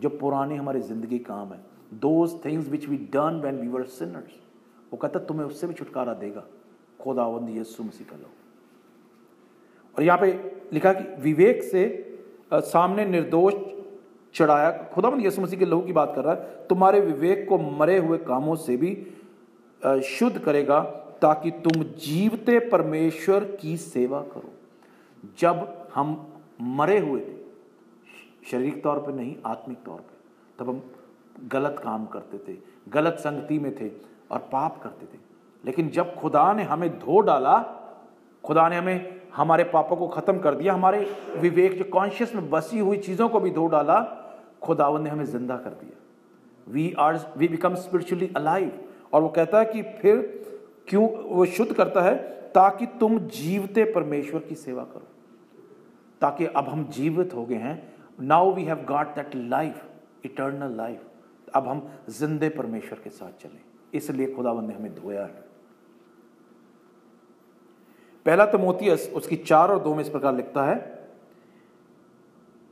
जो पुरानी हमारी ज़िंदगी काम है। Those things which we done when we were sinners वो कहता, तुम्हें उससे भी छुटकारा देगा। खुदावंद यीशु मसीह का लो और यहाँ पे लिखा कि विवेक से सामने निर्दोष चढ़ाया। खुदावंद यीशु मसीह के लहू की बात कर रहा है। तुम्हारे विवेक को मरे हुए कामों से भी शुद्ध करेगा, ताकि तुम जीवते परमेश्वर की सेवा करो। जब हम मरे हुए थे, शारीरिक तौर पर नहीं, आत्मिक तौर पर तब हम गलत काम करते थे, गलत संगति में थे और पाप करते थे। लेकिन जब खुदा ने हमें धो डाला, खुदा ने हमें हमारे पापों को ख़त्म कर दिया, हमारे विवेक, जो कॉन्शियस में बसी हुई चीज़ों को भी धो डाला खुदावन ने हमें ज़िंदा कर दिया। We are we become spiritually alive और वो कहता है कि फिर क्यों, वो शुद्ध करता है, ताकि तुम जीवते परमेश्वर की सेवा करो। ताकि अब हम जीवित हो गए हैं। Now we have got that life eternal life अब हम जिंदे परमेश्वर के साथ चलें। इसलिए खुदावन ने हमें धोया है। पहला तो मोतियस उसकी चार और दो में इस प्रकार लिखता है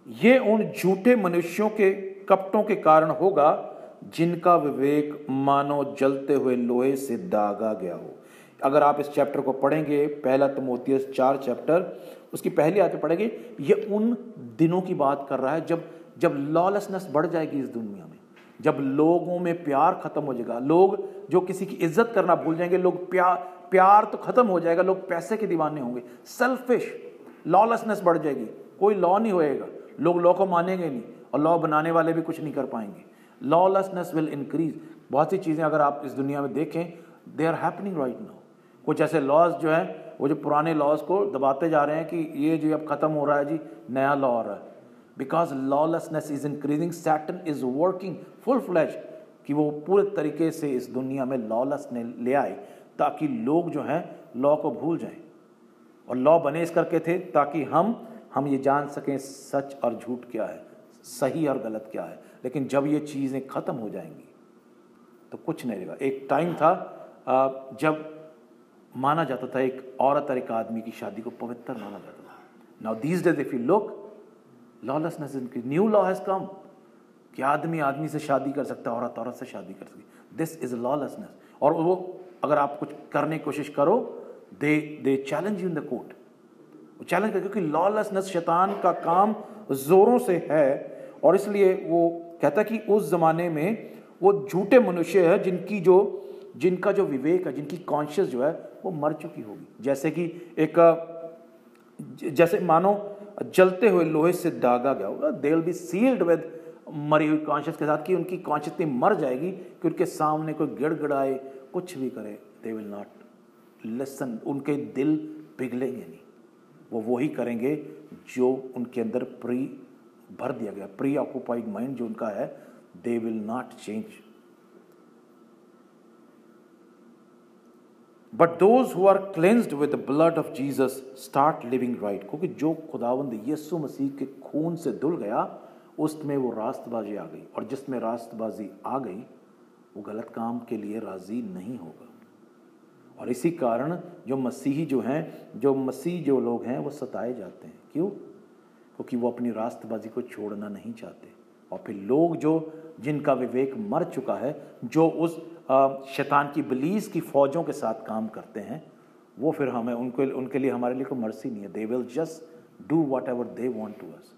ये उन झूठे मनुष्यों के कपटों के कारण होगा जिनका विवेक मानो जलते हुए लोहे से दागा गया हो। अगर आप इस चैप्टर को पढ़ेंगे, पहला तमोतियस चार चैप्टर, उसकी पहली आते पढ़ेंगे, ये उन दिनों की बात कर रहा है जब जब लॉलेसनेस बढ़ जाएगी इस दुनिया में। जब लोगों में प्यार खत्म हो जाएगा। लोग जो किसी की इज़्ज़त करना भूल जाएँगे, लोग प्यार प्यार तो खत्म हो जाएगा, लोग पैसे के दीवाने होंगे। सेल्फिश लॉलेसनेस बढ़ जाएगी। कोई लॉ नहीं होएगा। लोग लॉ को मानेंगे नहीं और लॉ बनाने वाले भी कुछ नहीं कर पाएँगे। लॉलेसनेस विल इंक्रीज बहुत सी चीज़ें अगर आप इस दुनिया में देखें they are happening right now कुछ ऐसे लॉज जो हैं, वो जो पुराने लॉज को दबाते जा रहे हैं कि ये जो अब खत्म हो रहा है जी, नया लॉ आ रहा है। Because lawlessness is increasing Satan is working full flash कि वो पूरे तरीके से इस दुनिया में लॉलेस ने ले आए, ताकि लोग जो हैं लॉ को भूल जाएँ। और लॉ बने इस करके थे, ताकि हम हम ये जान सकें सच और झूठ क्या है, सही और गलत क्या है। लेकिन जब ये चीज़ें ख़त्म हो जाएँगी तो कुछ नहीं रहेगा। एक टाइम था जब माना जाता था एक औरत और एक आदमी की शादी को पवित्र माना जाता था। Now these days if you look lawlessness इनकी न्यू लॉ हैज़ कम कि आदमी आदमी से शादी कर सकता है, औरत औरत से शादी कर सकती दिस इज़ लॉलेसनेस और वो, अगर आप कुछ करने की कोशिश करो they they challenge in the court challenge कर क्योंकि लॉलेसनेस शैतान का काम जोरों से है, और इसलिए वो कहता कि उस जमाने में वो झूठे मनुष्य है जिनकी जो, जिनका जो विवेक है, जिनकी कॉन्शियस जो है, वो मर चुकी होगी। जैसे कि एक, जैसे मानो जलते हुए लोहे से दागा गया होगा they will be sealed with मरी हुई कॉन्शियस के साथ कि उनकी कॉन्शियस मर जाएगी कि उनके सामने कोई गिड़गिड़ाए कुछ भी करे दे विल नॉट लिसन उनके दिल पिघलेंगे नहीं। वो वही करेंगे जो उनके अंदर प्री भर दिया गया, प्री ऑक्यूपाइड माइंड जो उनका है they will not change but those who are cleansed with blood of Jesus start living right क्योंकि जो खुदावंद यीशु मसीह के खून से धुल गया, उसमें वो रास्तबाजी आ गई। और जिसमें रास्तबाजी आ गई, वो गलत काम के लिए राज़ी नहीं होगा। और इसी कारण जो मसीही जो हैं, जो मसीह जो लोग हैं, वो सताए जाते हैं। क्यों? क्योंकि वो अपनी रास्तबाजी को छोड़ना नहीं चाहते। और फिर लोग जो, जिनका विवेक मर चुका है, जो उस शैतान की बलीस की फ़ौजों के साथ काम करते हैं, वो फिर हमें उनके उनके लिए हमारे लिए कोई मर्सी नहीं है। They will just do whatever they want to us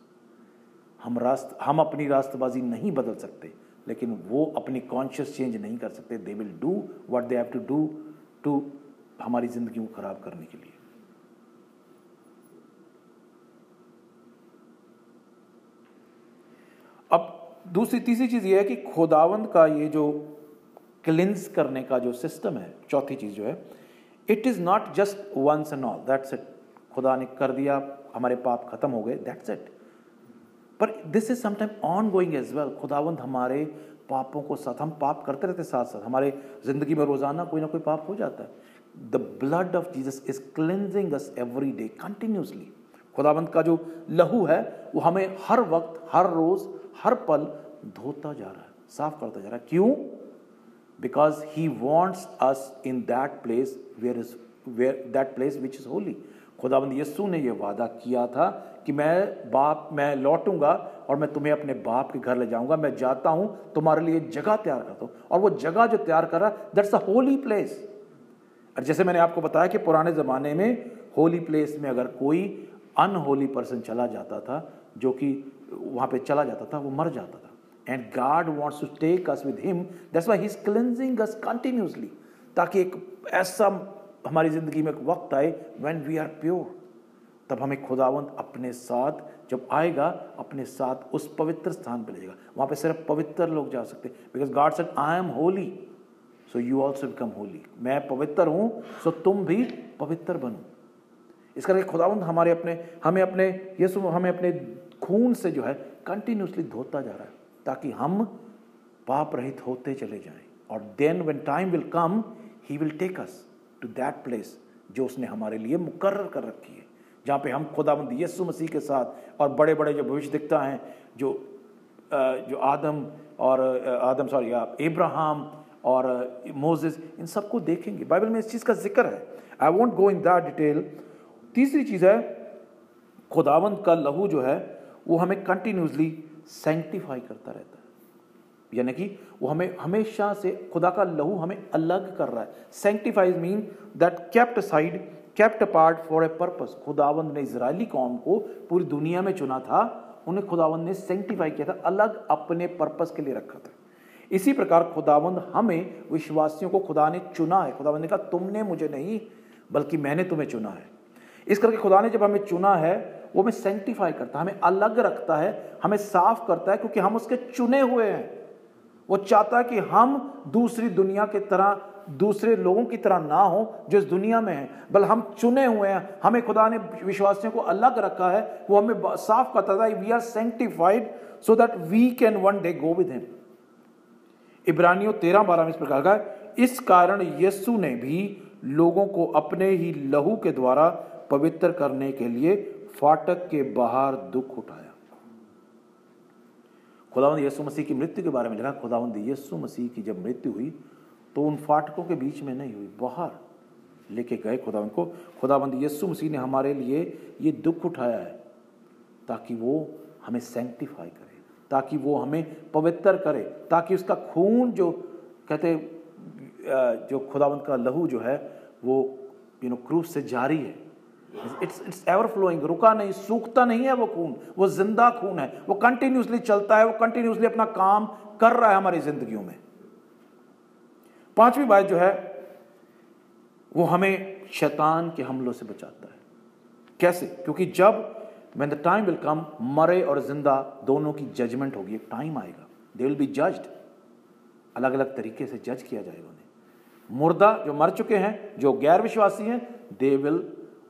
हम रास्त, हम अपनी रास्तबाजी नहीं बदल सकते, लेकिन वो अपनी कॉन्शियस चेंज नहीं कर सकते। They will do what they have to do to हमारी ज़िंदगी को ख़राब करने के लिए। अब दूसरी, तीसरी चीज़ ये है कि खुदावंद का ये जो क्लिंस करने का जो सिस्टम है, चौथी चीज़ जो है it is not just once and all that's it खुदा ने कर दिया, हमारे पाप खत्म हो गए दैट्स इट पर this is sometime ongoing as well खुदावंद हमारे पापों को साथ, हम पाप करते रहते साथ साथ। हमारे ज़िंदगी में रोज़ाना कोई ना कोई पाप हो जाता है। The blood of Jesus is cleansing us every day continuously खुदाबंद का जो लहू है, वो हमें हर वक्त, हर रोज़, हर पल धोता जा रहा है, साफ़ करता जा रहा है। क्यों? Because he wants us in that place where is where that place which is holy खुदाबंद यस्सु ने यह वादा किया था कि मैं बाप, मैं लौटूँगा और मैं तुम्हें अपने बाप के घर ले जाऊँगा, मैं जाता हूँ, तुम्हारे लिए जगह तैयार करता हूँ। और वो जगह जो तैयार कर रहा दैट्स अ होली प्लेस और जैसे मैंने आपको बताया कि पुराने ज़माने में होली प्लेस में अगर कोई अनहोली पर्सन चला जाता था, जो कि वहाँ पे चला जाता था, वो मर जाता था। And God wants to take us with him that's why he is us continuously ताकि एक ऐसा हमारी ज़िंदगी में एक वक्त आए व्हेन वी आर प्योर तब हमें खुदावंत अपने साथ जब आएगा, अपने साथ उस पवित्र स्थान पर ले जाएगा। वहाँ पे सिर्फ़ पवित्र लोग जा सकते। Because God said I am holy so you also become holy मैं पवित्र हूँ सो तुम भी पवित्र बनो। इस करके खुदावंद हमारे अपने, हमें अपने, यीशु हमें अपने खून से जो है कंटिन्यूसली धोता जा रहा है, ताकि हम पाप रहित होते चले जाएँ। और then when time will come he will take us to that place जो उसने हमारे लिए मुकर्र कर रखी है। जहाँ पे हम खुदाबंद यीशु मसीह के साथ और बड़े बड़े जो भविष्य दिखता हैं, जो जो आदम और आदम, सॉरी आप इब्राहम और मोजेस, इन सबको देखेंगे। बाइबल में इस चीज़ का ज़िक्र है। I want go in that detail तीसरी चीज़ है खुदावंत का लहू जो है, वो हमें कंटिन्यूसली सेंटिफाई करता रहता है। यानी कि वो हमें हमेशा से खुदा का लहू हमें अलग कर रहा है। Sanctifies mean that kept side kept part for a purpose खुदावंद ने इसराइली कौम को पूरी दुनिया में चुना था, उन्हें खुदावंद ने सेंटिफाई किया था, अलग अपने पर्पस के लिए रखा था। इसी प्रकार खुदावंद हमें विश्वासियों को खुदा ने चुना है। खुदावंद ने कहा, तुमने मुझे नहीं, बल्कि मैंने तुम्हें चुना है। इस करके खुदा ने जब हमें चुना है, वो हमें सेंटिफाई करता है, हमें अलग रखता है, हमें साफ़ करता है, क्योंकि हम उसके चुने हुए हैं। वो चाहता है कि हम दूसरी दुनिया की तरह दूसरे लोगों की तरह ना हो जो इस दुनिया में है। बल हम चुने हुए हैं। हमें खुदा ने विश्वासियों को अलग रखा है। वो हमें साफ़ करता था we are sanctified so that we can one day go with him इब्रानियों तेरह बारह में इस प्रकार का इस कारण यीशु ने भी लोगों को अपने ही लहू के द्वारा पवित्र करने के लिए फाटक के बाहर दुख उठाया। खुदावंद यीशु मसीह की मृत्यु के बारे में लिखा खुदावंद यीशु मसीह की जब मृत्यु हुई तो उन फाटकों के बीच में नहीं हुई, बाहर लेके गए खुदावंद को खुदावंद यस्सु मसीह ने हमारे लिए ये दुख उठाया है, ताकि वो हमें सेंटिफाई करे, ताकि वो हमें पवित्र करे, ताकि उसका खून जो कहते जो खुदावंद का लहू जो है, वो यू नो क्रूस से जारी है। इट्स इट्स एवर फ्लोइंग रुका नहीं, सूखता नहीं है वो खून, वो ज़िंदा खून है, वो कंटिन्यूसली चलता है, वो कंटिन्यूसली अपना काम कर रहा है हमारी जिंदगियों में। पांचवी बात जो है, वो हमें शैतान के हमलों से बचाता है। कैसे? क्योंकि जब when the time will come मरे और ज़िंदा दोनों की जजमेंट होगी। एक टाइम आएगा। दे विल बी जज्ड अलग अलग तरीके से जज किया जाएगा उन्हें। मुर्दा जो मर चुके हैं, जो गैर विश्वासी हैं दे विल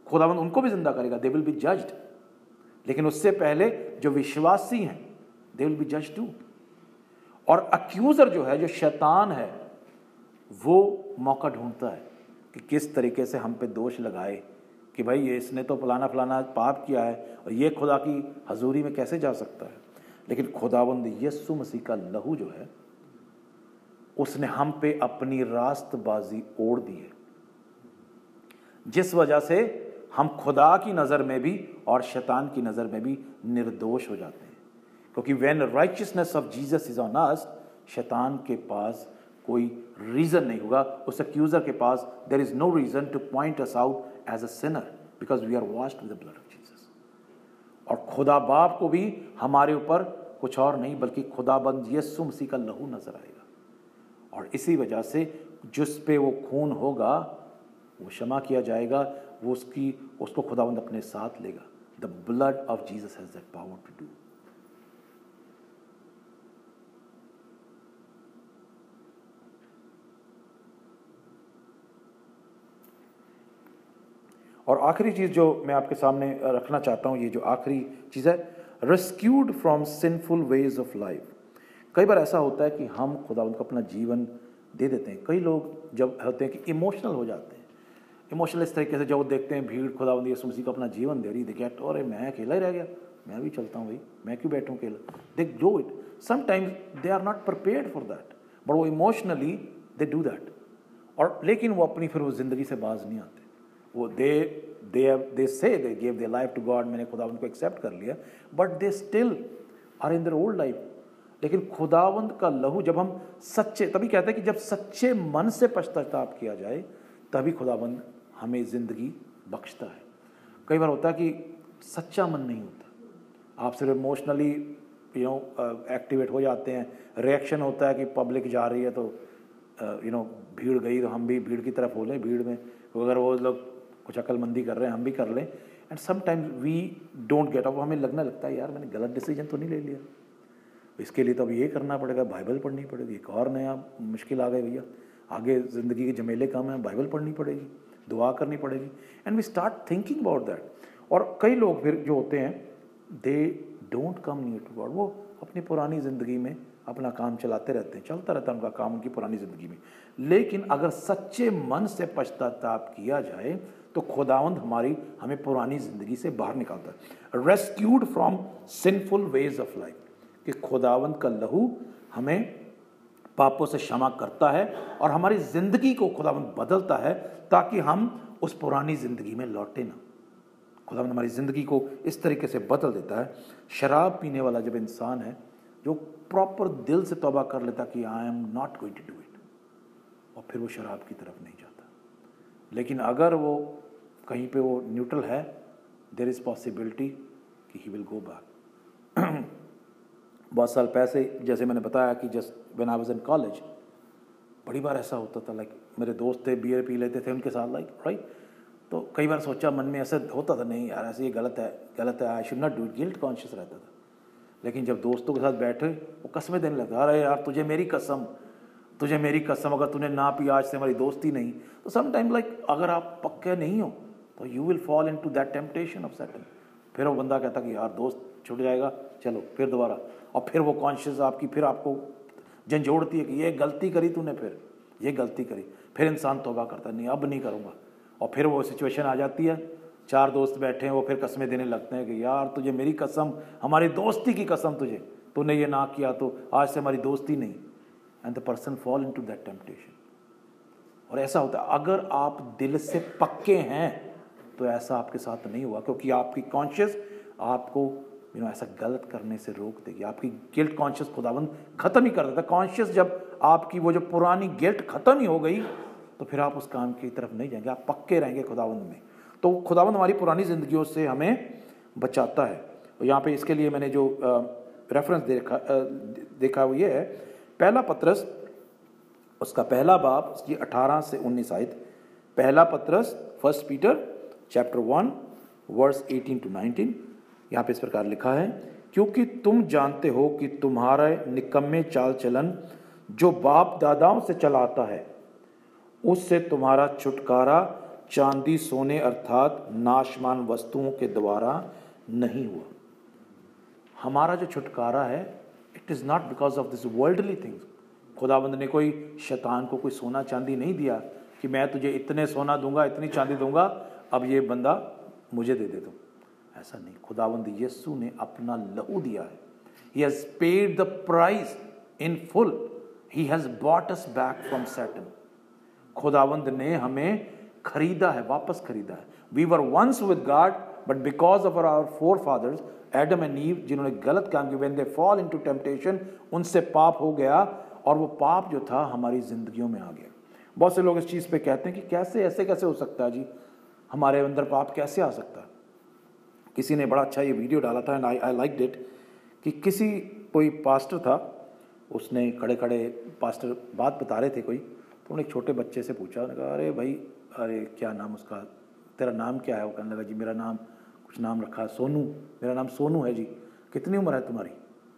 खुदावंद उनको भी ज़िंदा करेगा। दे विल बी जज्ड लेकिन उससे पहले जो विश्वासी हैं दे विल बी जज टू और अक्यूजर जो है, जो शैतान है वो मौका ढूंढता है कि किस तरीके से हम पे दोष लगाए कि भाई ये इसने तो फलाना फलाना पाप किया है और ये खुदा की हजूरी में कैसे जा सकता है? लेकिन खुदाबंद यस्सु मसीह का लहू जो है, उसने हम पे अपनी रास्तबाजी ओढ़ दी है। जिस वजह से हम खुदा की नज़र में भी और शैतान की नज़र में भी निर्दोष हो जाते हैं। क्योंकि when righteousness of Jesus is on us शैतान के पास कोई रीज़न नहीं होगा। उस अक्यूज़र के पास there is no reason to point us out as a sinner because we are washed with the blood of Jesus और खुदा बाप को भी हमारे ऊपर कुछ और नहीं, बल्कि खुदाबंद यस्सु मसीह का लहू नज़र आएगा। और इसी वजह से जिस पे वो खून होगा, वो क्षमा किया जाएगा, वो उसकी, उसको खुदावंद अपने साथ लेगा। The blood of Jesus has that power to do और आखिरी चीज़ जो मैं आपके सामने रखना चाहता हूँ, ये जो आखिरी चीज़ है rescued from sinful ways of life कई बार ऐसा होता है कि हम खुदा उनको अपना जीवन दे देते हैं। कई लोग जब होते हैं कि इमोशनल हो जाते हैं। इमोशनल इस तरीके से जब वो देखते हैं भीड़, खुदा यसु मसीह को अपना जीवन दे रही देखिए, अरे, मैं अकेला ही रह गया। मैं भी चलता हूँ भाई, मैं क्यों बैठूँ अकेला? They do it sometimes they are not prepared for that but वो इमोशनली दे डू दैट और लेकिन वो अपनी फिर वो ज़िंदगी से बाज नहीं आते। वो they they they say they gave they life to God मैंने खुदा उनको एक्सेप्ट कर लिया but they still are in their old life लेकिन खुदावंद का लहू जब हम सच्चे, तभी कहते हैं कि जब सच्चे मन से पश्चाताप किया जाए, तभी खुदावंद हमें ज़िंदगी बख्शता है। कई बार होता है कि सच्चा मन नहीं होता। आप सिर्फ़ इमोशनली यू नो एक्टिवेट हो जाते हैं रिएक्शन होता है कि पब्लिक जा रही है तो यू नो भीड़ गई तो हम भी भीड़ की तरफ़ हो लें, भीड़ में। अगर वो लोग कुछ अक्लमंदी कर रहे हैं, हम भी कर लें। And sometimes we don't get up हमें लगना लगता है, यार, मैंने गलत डिसीज़न तो नहीं ले लिया। इसके लिए तो अब ये करना पड़ेगा बाइबल पढ़नी पड़ेगी। एक और नया मुश्किल आ गए भैया। आगे ज़िंदगी के जमेले काम है बाइबल पढ़नी पड़ेगी, दुआ करनी पड़ेगी। And we start thinking about that और कई लोग फिर जो होते हैं they don't come near to God वो अपनी पुरानी ज़िंदगी में अपना काम चलाते रहते हैं, चलता रहता है उनका काम, उनकी पुरानी ज़िंदगी में। लेकिन अगर सच्चे मन से पश्चाताप किया जाए तो खुदावंद हमारी, हमें पुरानी ज़िंदगी से बाहर निकालता है। Rescued from sinful ways of life कि खुदावंद का लहू हमें पापों से क्षमा करता है और हमारी ज़िंदगी को खुदावंद बदलता है ताकि हम उस पुरानी ज़िंदगी में लौटे ना। खुदावंद हमारी ज़िंदगी को इस तरीके से बदल देता है। शराब पीने वाला जब इंसान है, जो प्रॉपर दिल से तोबा कर लेता कि I am not going to do it और फिर वो शराब की तरफ़ नहीं जाता। लेकिन अगर वो कहीं पे वो न्यूट्रल है देर इज़ पॉसिबिलिटी कि ही विल गो बैक बहुत साल पैसे, जैसे मैंने बताया कि just when I was in college बड़ी बार ऐसा होता था लाइक मेरे दोस्त थे बियर पी लेते थे उनके साथ लाइक राइट तो कई बार सोचा मन में ऐसा होता था, नहीं यार, ऐसे ये गलत है गलत है I should not do guilt conscious रहता था। लेकिन जब दोस्तों के साथ बैठे, वो कसमें देने लगा, अरे यार, तुझे मेरी कसम, तुझे मेरी कसम, अगर तूने ना पी, आज से हमारी दोस्ती नहीं। तो सम टाइम लाइक अगर आप पक्के नहीं हो तो you will fall into that temptation of Satan फिर वो बंदा कहता कि यार दोस्त छुट जाएगा, चलो, फिर दोबारा। और फिर वो कॉन्शियस आपकी, फिर आपको झंझोड़ती है कि ये गलती करी तूने फिर। ये गलती करी। फिर इंसान तोबा करता नहीं, अब नहीं करूँगा। और फिर वो सिचुएशन आ जाती है। चार दोस्त बैठे हैं, वो फिर कस्में देने लगते हैं कि यार तुझे मेरी कसम, हमारी दोस्ती की कसम तुझे। तूने ये ना किया तो आज से हमारी दोस्ती नहीं। And the person fall into that temptation और ऐसा होता है, अगर आप दिल से पक्के हैं तो ऐसा आपके साथ नहीं हुआ, क्योंकि आपकी कॉन्शियस आपको यू नो ऐसा गलत करने से रोक देगी। आपकी गिल्ट कॉन्शियस खुदाबंद ख़त्म ही कर देता कॉन्शियस जब आपकी वो जो पुरानी गिल्ट ख़त्म ही हो गई तो फिर आप उस काम की तरफ़ नहीं जाएँगे। आप पक्के रहेंगे खुदाबंद में। तो खुदाबंद हमारी पुरानी ज़िंदगियों से हमें बचाता है। और यहाँ पे इसके लिए मैंने जो रेफरेंस देखा देखा वो ये है। पहला पत्रस, उसका पहला बाप उसकी अठारह से उन्नीस आयत। पहला पत्रस first Peter chapter one verse eighteen to nineteen यहाँ पे इस प्रकार लिखा है, क्योंकि तुम जानते हो कि तुम्हारा निकम्मे चाल चलन जो बाप दादाओं से चलाता है, उससे तुम्हारा छुटकारा चांदी, सोने अर्थात नाशमान वस्तुओं के द्वारा नहीं हुआ। हमारा जो छुटकारा है it is not because of this worldly things खुदाबंद ने कोई शैतान को कोई सोना चांदी नहीं दिया कि मैं तुझे इतने सोना दूँगा, इतनी चांदी दूँगा अब ये बंदा मुझे दे दे दो ऐसा नहीं, खुदावंद यस्सु ने अपना लहू दिया है। He has paid the price in full he has bought us back from Satan खुदावंद ने हमें खरीदा है, वापस खरीदा है। We were once with God but because of our forefathers Adam and Eve जिन्होंने गलत काम किया when they fall into temptation उनसे पाप हो गया और वो पाप जो था, हमारी जिंदगियों में आ गया। बहुत से लोग इस चीज़ पे कहते हैं कि कैसे, ऐसे कैसे हो सकता है जी? हमारे अंदर पाप कैसे आ सकता है? किसी ने बड़ा अच्छा ये वीडियो डाला था एंड आई आई लाइक डिट कि किसी कोई पास्टर था, उसने खड़े खड़े पास्टर बात बता रहे थे कोई तो उन्होंने एक छोटे बच्चे से पूछा, उन्होंने कहा, अरे भाई, अरे क्या नाम उसका? तेरा नाम क्या है? वो कहने लगा, जी, मेरा नाम, कुछ नाम रखा है, सोनू, मेरा नाम सोनू है, जी। कितनी उम्र है तुम्हारी?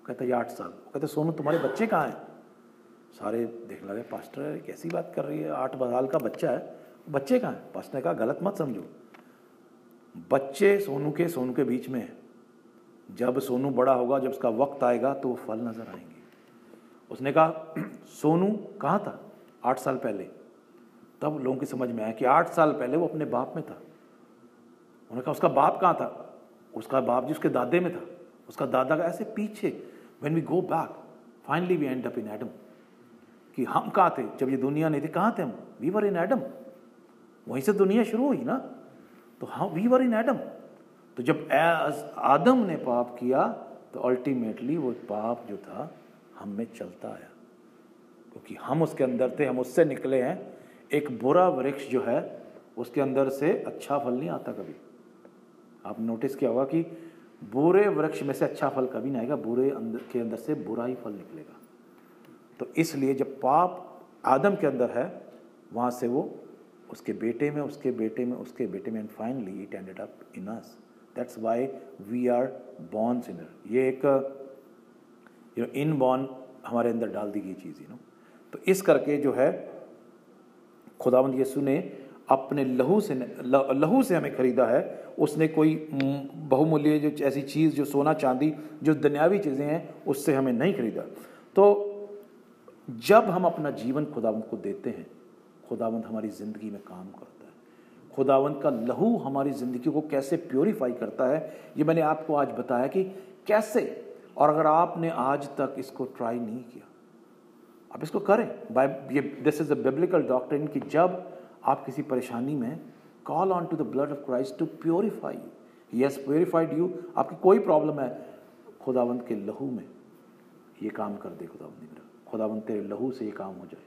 कहते ये आठ साल। वो कहते, सोनू, तुम्हारे बच्चे कहाँ हैं? सारे देखने लगे पास्टर है कैसी बात कर रही है? आठ साल का बच्चा है बच्चे कहाँ हैं? पास्टर ने कहा गलत मत समझो। बच्चे सोनू के सोनू के बीच में है। जब सोनू बड़ा होगा, जब उसका वक्त आएगा तो वो फल नज़र आएँगे। उसने कहा, सोनू कहाँ था? आठ साल पहले। तब लोगों की समझ में आया कि आठ साल पहले वो अपने बाप में था। उन्होंने कहा, उसका बाप कहाँ था? उसका बाप जी उसके दादे में था। उसका दादा का ऐसे पीछे when we go back finally we end up in Adam कि हम कहाँ थे? जब ये दुनिया नहीं थी, कहाँ थे हम? वी वर इन एडम वहीं से दुनिया शुरू हुई ना। तो हाँ वी वर इन एडम तो जब आदम ने पाप किया तो अल्टीमेटली वो पाप जो था, हम में चलता आया। क्योंकि हम उसके अंदर थे, हम उससे निकले हैं। एक बुरा वृक्ष जो है, उसके अंदर से अच्छा फल नहीं आता कभी। आप नोटिस किया होगा कि बुरे वृक्ष में से अच्छा फल कभी नहीं आएगा, बुरे अंदर के अंदर से बुरा ही फल निकलेगा। तो इसलिए जब पाप आदम के अंदर है, वहाँ से वो उसके बेटे में, उसके बेटे में, उसके बेटे में and finally it ended up in us that's why we are born sinner ये एक यू नो इन बॉर्न हमारे अंदर डाल दी गई चीज़ यू नो तो इस करके जो है खुदावंद यीशु ने अपने लहू से लहू से हमें खरीदा है। उसने कोई बहुमूल्य जो ऐसी चीज़, जो सोना, चांदी, जो दुनियावी चीज़ें हैं, उससे हमें नहीं खरीदा। तो जब हम अपना जीवन खुदावंद को देते हैं खुदावंत हमारी ज़िंदगी में काम करता है। खुदावंत का लहू हमारी ज़िंदगी को कैसे प्योरीफाई करता है, ये मैंने आपको आज बताया कि कैसे, और अगर आपने आज तक इसको ट्राई नहीं किया, आप इसको करें। बाय ये this is a biblical doctrine कि जब आप किसी परेशानी में call on to the blood of Christ to purify you yes purified you आपकी कोई प्रॉब्लम है। खुदावंत के लहू में ये काम कर दे, खुदावंत मेरा। खुदावंत तेरे लहू से ये काम हो जाए।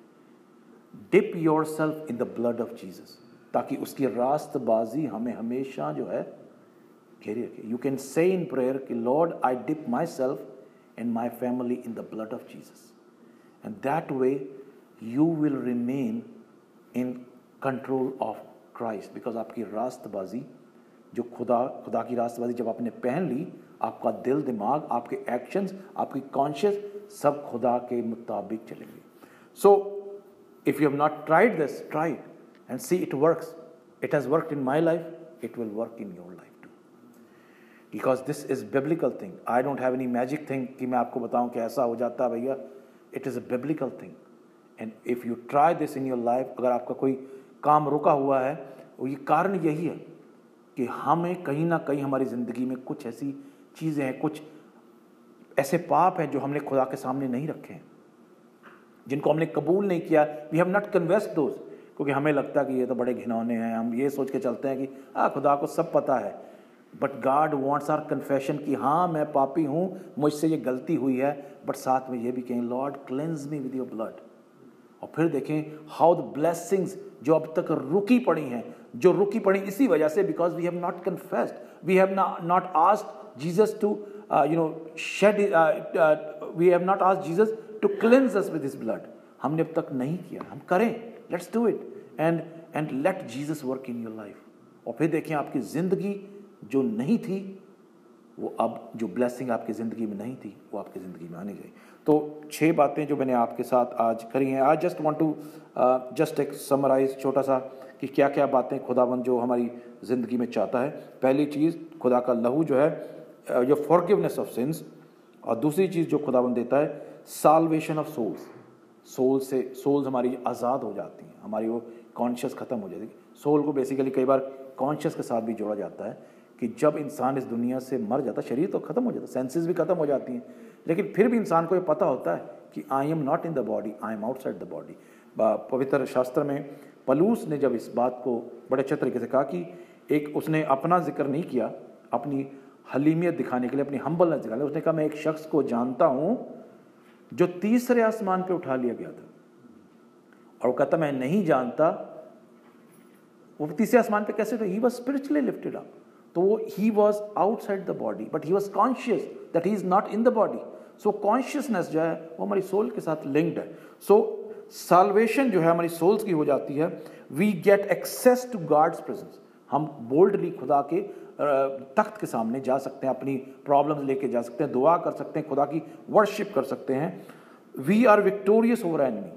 Dip yourself in the blood of Jesus ताकि उसकी रास्तबाजी हमें हमेशा जो है घेरे रखे। You can say in prayer कि Lord I dip myself and my family in the blood of Jesus and that way you will remain in control of Christ because आपकी रास्तबाजी, जो खुदा खुदा की रास्तबाजी जब आपने पहन ली, आपका दिल, दिमाग, आपके एक्शंस आपकी कॉन्शियस सब खुदा के मुताबिक चलेंगे। So if you have not tried this try and see it works it has work in my life it will work in your life too because this is biblical thing I don't have any magic thing कि मैं आपको बताऊँ कि ऐसा हो जाता है भैया। It is a biblical thing and if you try this in your life अगर आपका कोई काम रुका हुआ है और ये कारण यही है कि हमें कहीं ना कहीं हमारी ज़िंदगी में कुछ ऐसी चीज़ें हैं, कुछ ऐसे पाप हैं जो हमने खुदा के सामने नहीं रखे हैं। जिनको हमने कबूल नहीं किया we have not confessed those क्योंकि हमें लगता है कि ये तो बड़े घिनौने हैं, हम ये सोच के चलते हैं कि, आ, खुदा को सब पता है। बट गाड वॉन्ट्स आर कन्फेशन कि हाँ मैं पापी हूँ, मुझसे ये गलती हुई है बट साथ में ये भी कहें Lord cleanse me with your blood और फिर देखें हाउ द ब्लेसिंग्स जो अब तक रुकी पड़ी हैं, जो रुकी पड़ी इसी वजह से because we have not confessed we have not asked Jesus to you know shed we have not asked Jesus to cleanse us with his blood हमने अब तक नहीं किया। हम करें। Let's do it and and let Jesus work in your life और फिर देखें आपकी ज़िंदगी जो नहीं थी, वो अब जो ब्लेसिंग आपकी ज़िंदगी में नहीं थी, वो आपकी ज़िंदगी में आने गई। तो छह बातें जो मैंने आपके साथ आज करी हैं। I just want to just एक समराइज छोटा सा कि क्या क्या बातें खुदाबंद जो हमारी ज़िंदगी में चाहता है। पहली चीज़, खुदा का लहू जो है जो फॉरगिवनेस ऑफ़ सिंस और दूसरी चीज़ जो खुदाबंद देता है साल्वेशन ऑफ़ सोल्स सोल से सोल्स हमारी आज़ाद हो जाती हैं, हमारी वो कॉन्शियस ख़त्म हो जाती है। सोल को बेसिकली कई बार कॉन्शियस के साथ भी जोड़ा जाता है कि जब इंसान इस दुनिया से मर जाता है, शरीर तो ख़त्म हो जाता है सेंसेस भी ख़त्म हो जाती हैं। लेकिन फिर भी इंसान को ये पता होता है कि I am not in the body I am outside the body पवित्र शास्त्र में पलूस ने जब इस बात को बड़े अच्छे तरीके से कहा कि एक उसने अपना ज़िक्र नहीं किया, अपनी हलीमियत दिखाने के लिए, अपनी हम्बलनेस दिखाने उसने कहा, मैं एक शख्स को जानता हूँ जो तीसरे आसमान पे उठा लिया गया था। और कहता, मैं नहीं जानता, वो तीसरे आसमान पे कैसे he was spiritually lifted up तो वो he was outside the body but he was conscious that he is not in the body so consciousness जो है, वो हमारी सोल के साथ लिंक्ड है। सो साल्वेशन जो है, हमारी सोल्स की हो जाती है। We get access to God's presence हम बोल्डली खुदा के तख्त के सामने जा सकते हैं, अपनी प्रॉब्लम्स लेके जा सकते हैं, दुआ कर सकते हैं, खुदा की वर्शिप कर सकते हैं। We are victorious over enemy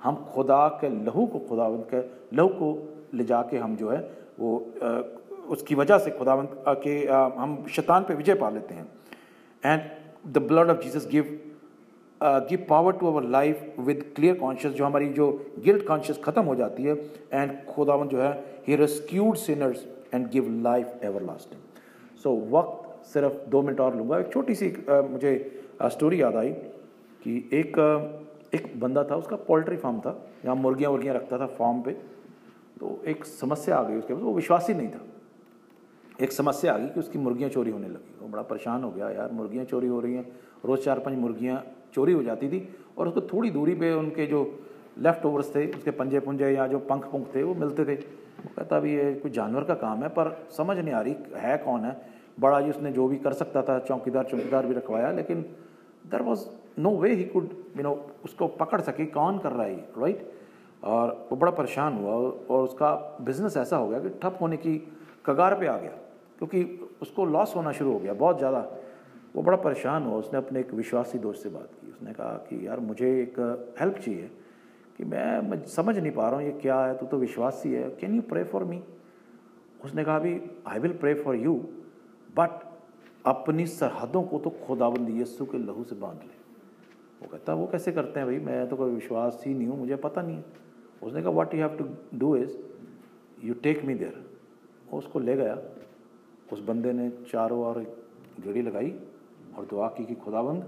हम खुदा के लहू को खुदा के लहू को ले जाके हम जो है, वो उसकी वजह से खुदावंत के हम शैतान पे विजय पा लेते हैं। And the blood of Jesus give give power to our life with clear conscious जो हमारी जो गिल्ट कॉन्शियस ख़त्म हो जाती है। एंड खुदावन जो है he rescued sinners and give life ever lasting so वक्त सिर्फ़ दो मिनट और लूँगा। एक छोटी सी uh, मुझे स्टोरी याद आई कि एक एक बंदा था उसका पोल्ट्री फार्म था। जहाँ मुर्गियाँ मुर्गियाँ रखता था फार्म पे। तो एक समस्या आ गई उसके पास। वो विश्वास ही नहीं था। एक समस्या आ गई कि उसकी मुर्गियाँ चोरी होने लगी। वो बड़ा परेशान हो गया यार मुर्गियाँ चोरी हो रही हैं। रोज़ चार पाँच मुर्गियाँ चोरी हो जाती थी और उसको थोड़ी दूरी पे उनके जो लेफ़्ट ओवर्स थे उसके पंजे पुंजे या जो पंख पुंख थे वो मिलते थे। वो कहता अभी ये कोई जानवर का काम है, पर समझ नहीं आ रही है कौन है? बड़ा जी उसने जो भी कर सकता था, चौकीदार चौकीदार भी रखवाया, लेकिन there was no way he could you know उसको पकड़ सके, कौन कर रहा है राइट और वो बड़ा परेशान हुआ और उसका बिज़नेस ऐसा हो गया कि ठप होने की कगार पे आ गया, क्योंकि उसको लॉस होना शुरू हो गया बहुत ज़्यादा। वो बड़ा परेशान हुआ, उसने अपने एक विश्वासी दोस्त से बात की, उसने कहा कि, यार मुझे एक हेल्प चाहिए। कि मैं, समझ नहीं पा रहा हूँ ये क्या है? तू तो विश्वासी है। Can you pray for me उसने कहा अभी I will pray for you but अपनी सरहदों को तो खुदाबंद यस्सु के लहू से बाँध ले। वो कहता वो कैसे करते हैं भाई? मैं तो कोई विश्वास ही नहीं हूँ मुझे पता नहीं है। उसने कहा what you have to do is you take me there वो उसको ले गया। उस बंदे ने चारों ओर गेड़ी लगाई और दुआ की कि खुदाबंद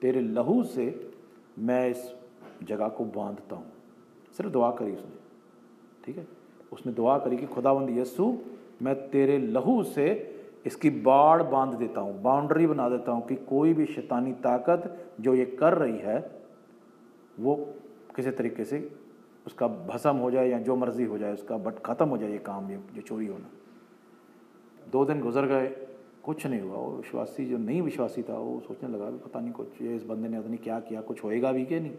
तेरे लहू से मैं इस जगह को बांधता हूँ। सिर्फ़ दुआ करी उसने। ठीक है? उसने दुआ करी कि खुदाबंद यस्सु मैं तेरे लहू से इसकी बाढ़ बाँध देता हूँ। बाउंड्री बना देता हूँ कि कोई भी शैतानी ताकत जो ये कर रही है, वो किसी तरीके से उसका भसम हो जाए या जो मर्ज़ी हो जाए, उसका बट ख़त्म हो जाए ये काम, ये जो चोरी होना। दो दिन गुजर गए, कुछ नहीं हुआ। वो विश्वासी जो नहीं विश्वासी था, वो सोचने लगा पता नहीं कुछ, ये इस बंदे ने पता नहीं क्या किया, कुछ होएगा भी कि नहीं?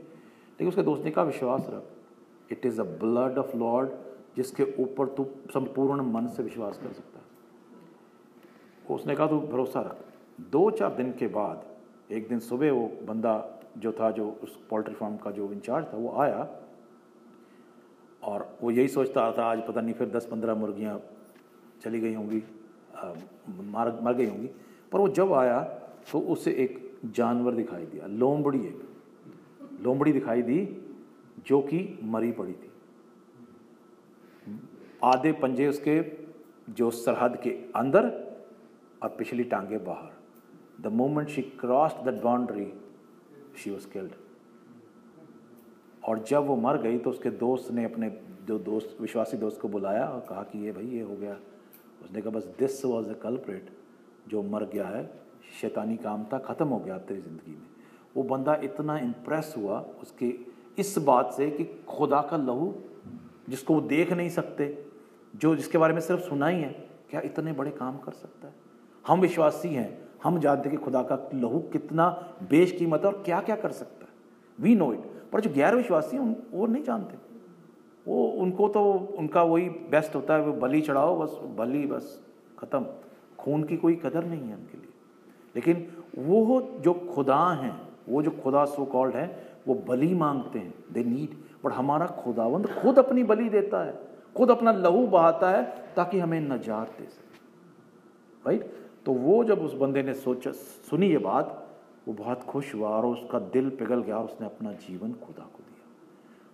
लेकिन उसके दोस्त ने कहा विश्वास रख। It is a blood of lord जिसके ऊपर तू संपूर्ण मन से विश्वास कर सकता है। उसने कहा, तू भरोसा रख। दो चार दिन के बाद, एक दिन सुबह वो बंदा जो था, जो उस पोल्ट्री फार्म का जो इंचार्ज था, वो आया और वो यही सोचता था, आज पता नहीं, फिर दस पंद्रह मुर्गियाँ चली गई होंगी मर मर गई होंगी। पर वो जब आया तो उसे एक जानवर दिखाई दिया लोमबड़ी एक। लोमबड़ी दिखाई दी, जो कि मरी पड़ी थी। आधे पंजे उसके, जो सरहद के अंदर और पिछली टांगे बाहर। The moment she cross that boundary she was killed और जब वो मर गई तो उसके दोस्त ने अपने, जो दोस्त, विश्वासी दोस्त को बुलाया और कहा कि ये भाई, ये हो गया। उसने कहा, बस दिस वॉज़ द कल्प्रेट जो मर गया है। शैतानी काम था, ख़त्म हो गया तेरी ज़िंदगी में। वो बंदा इतना इम्प्रेस हुआ उसके इस बात से कि खुदा का लहू, जिसको वो देख नहीं सकते, जो जिसके बारे में सिर्फ़ सुना ही है, क्या इतने बड़े काम कर सकता है? हम विश्वासी हैं, हम जानते हैं कि खुदा का लहू कितना बेशकीमत है और क्या क्या कर सकता है। वी नो इट पर जो गैर विश्वासी हैं वो नहीं जानते। वो, उनको तो उनका वही बेस्ट होता है, वो बलि चढ़ाओ, बस बलि, बस ख़त्म। खून की कोई कदर नहीं है उनके लिए। लेकिन वो जो खुदा हैं वो जो खुदा सो कॉल्ड है वो बलि मांगते हैं दे नीड बट हमारा खुदावंद खुद अपनी बलि देता है खुद अपना लहू बहाता है ताकि हमें नजात दे सके। राइट तो वो जब उस बंदे ने सोचा सुनी ये बात वो बहुत खुश हुआ और उसका दिल पिघल गया और उसने अपना जीवन खुदा को दिया।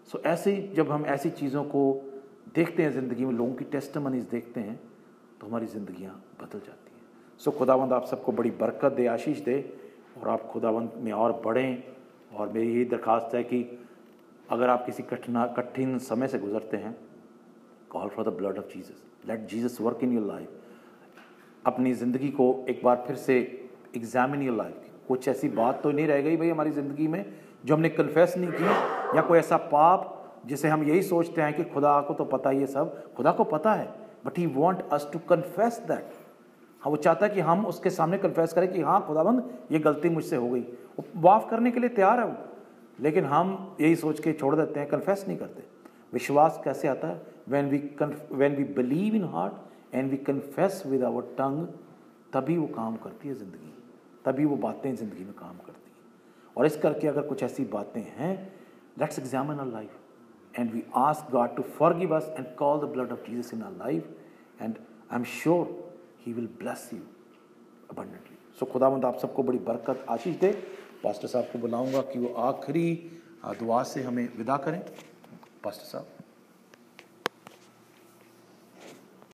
सो so, ऐसे ही जब हम ऐसी चीज़ों को देखते हैं ज़िंदगी में लोगों की टेस्टमनीज देखते हैं तो हमारी ज़िंदगियाँ बदल जाती हैं। सो so, खुदावंद आप सबको बड़ी बरकत दे आशीष दे। और आप खुदावंद में और बढ़ें। और मेरी यही दरख्वास्त है कि अगर आप किसी कठिना, कठिन समय से गुजरते हैं call for the blood of Jesus let Jesus work in your life अपनी ज़िंदगी को एक बार फिर से एग्जामिन योर लाइफ कुछ ऐसी बात तो नहीं रह गई भाई हमारी ज़िंदगी में, जो हमने कन्फेस नहीं की, या कोई ऐसा पाप जिसे हम यही सोचते हैं कि खुदा को तो पता ही है सब। खुदा को पता है but he want us to confess that हाँ वो चाहता है कि हम उसके सामने कन्फेस करें कि हाँ खुदाबंद, ये गलती मुझसे हो गई। माफ़ करने के लिए तैयार है वो। लेकिन हम यही सोच के छोड़ देते हैं कन्फेस नहीं करते। विश्वास कैसे आता है? When we when we believe in heart and we confess with our tongue तभी वो काम करती है ज़िंदगी। तभी वो बातें ज़िंदगी में काम करती हैं। और इस करके अगर कुछ ऐसी बातें हैं let's examine our life and we ask God to forgive us and call the blood of Jesus in our life and I am sure he will bless you abundantly so खुदा मंद आप सबको बड़ी बरकत आशीष दे पास्टर साहब को बुलाऊँगा कि वो आखिरी दुआ से हमें विदा करें पास्टर साहब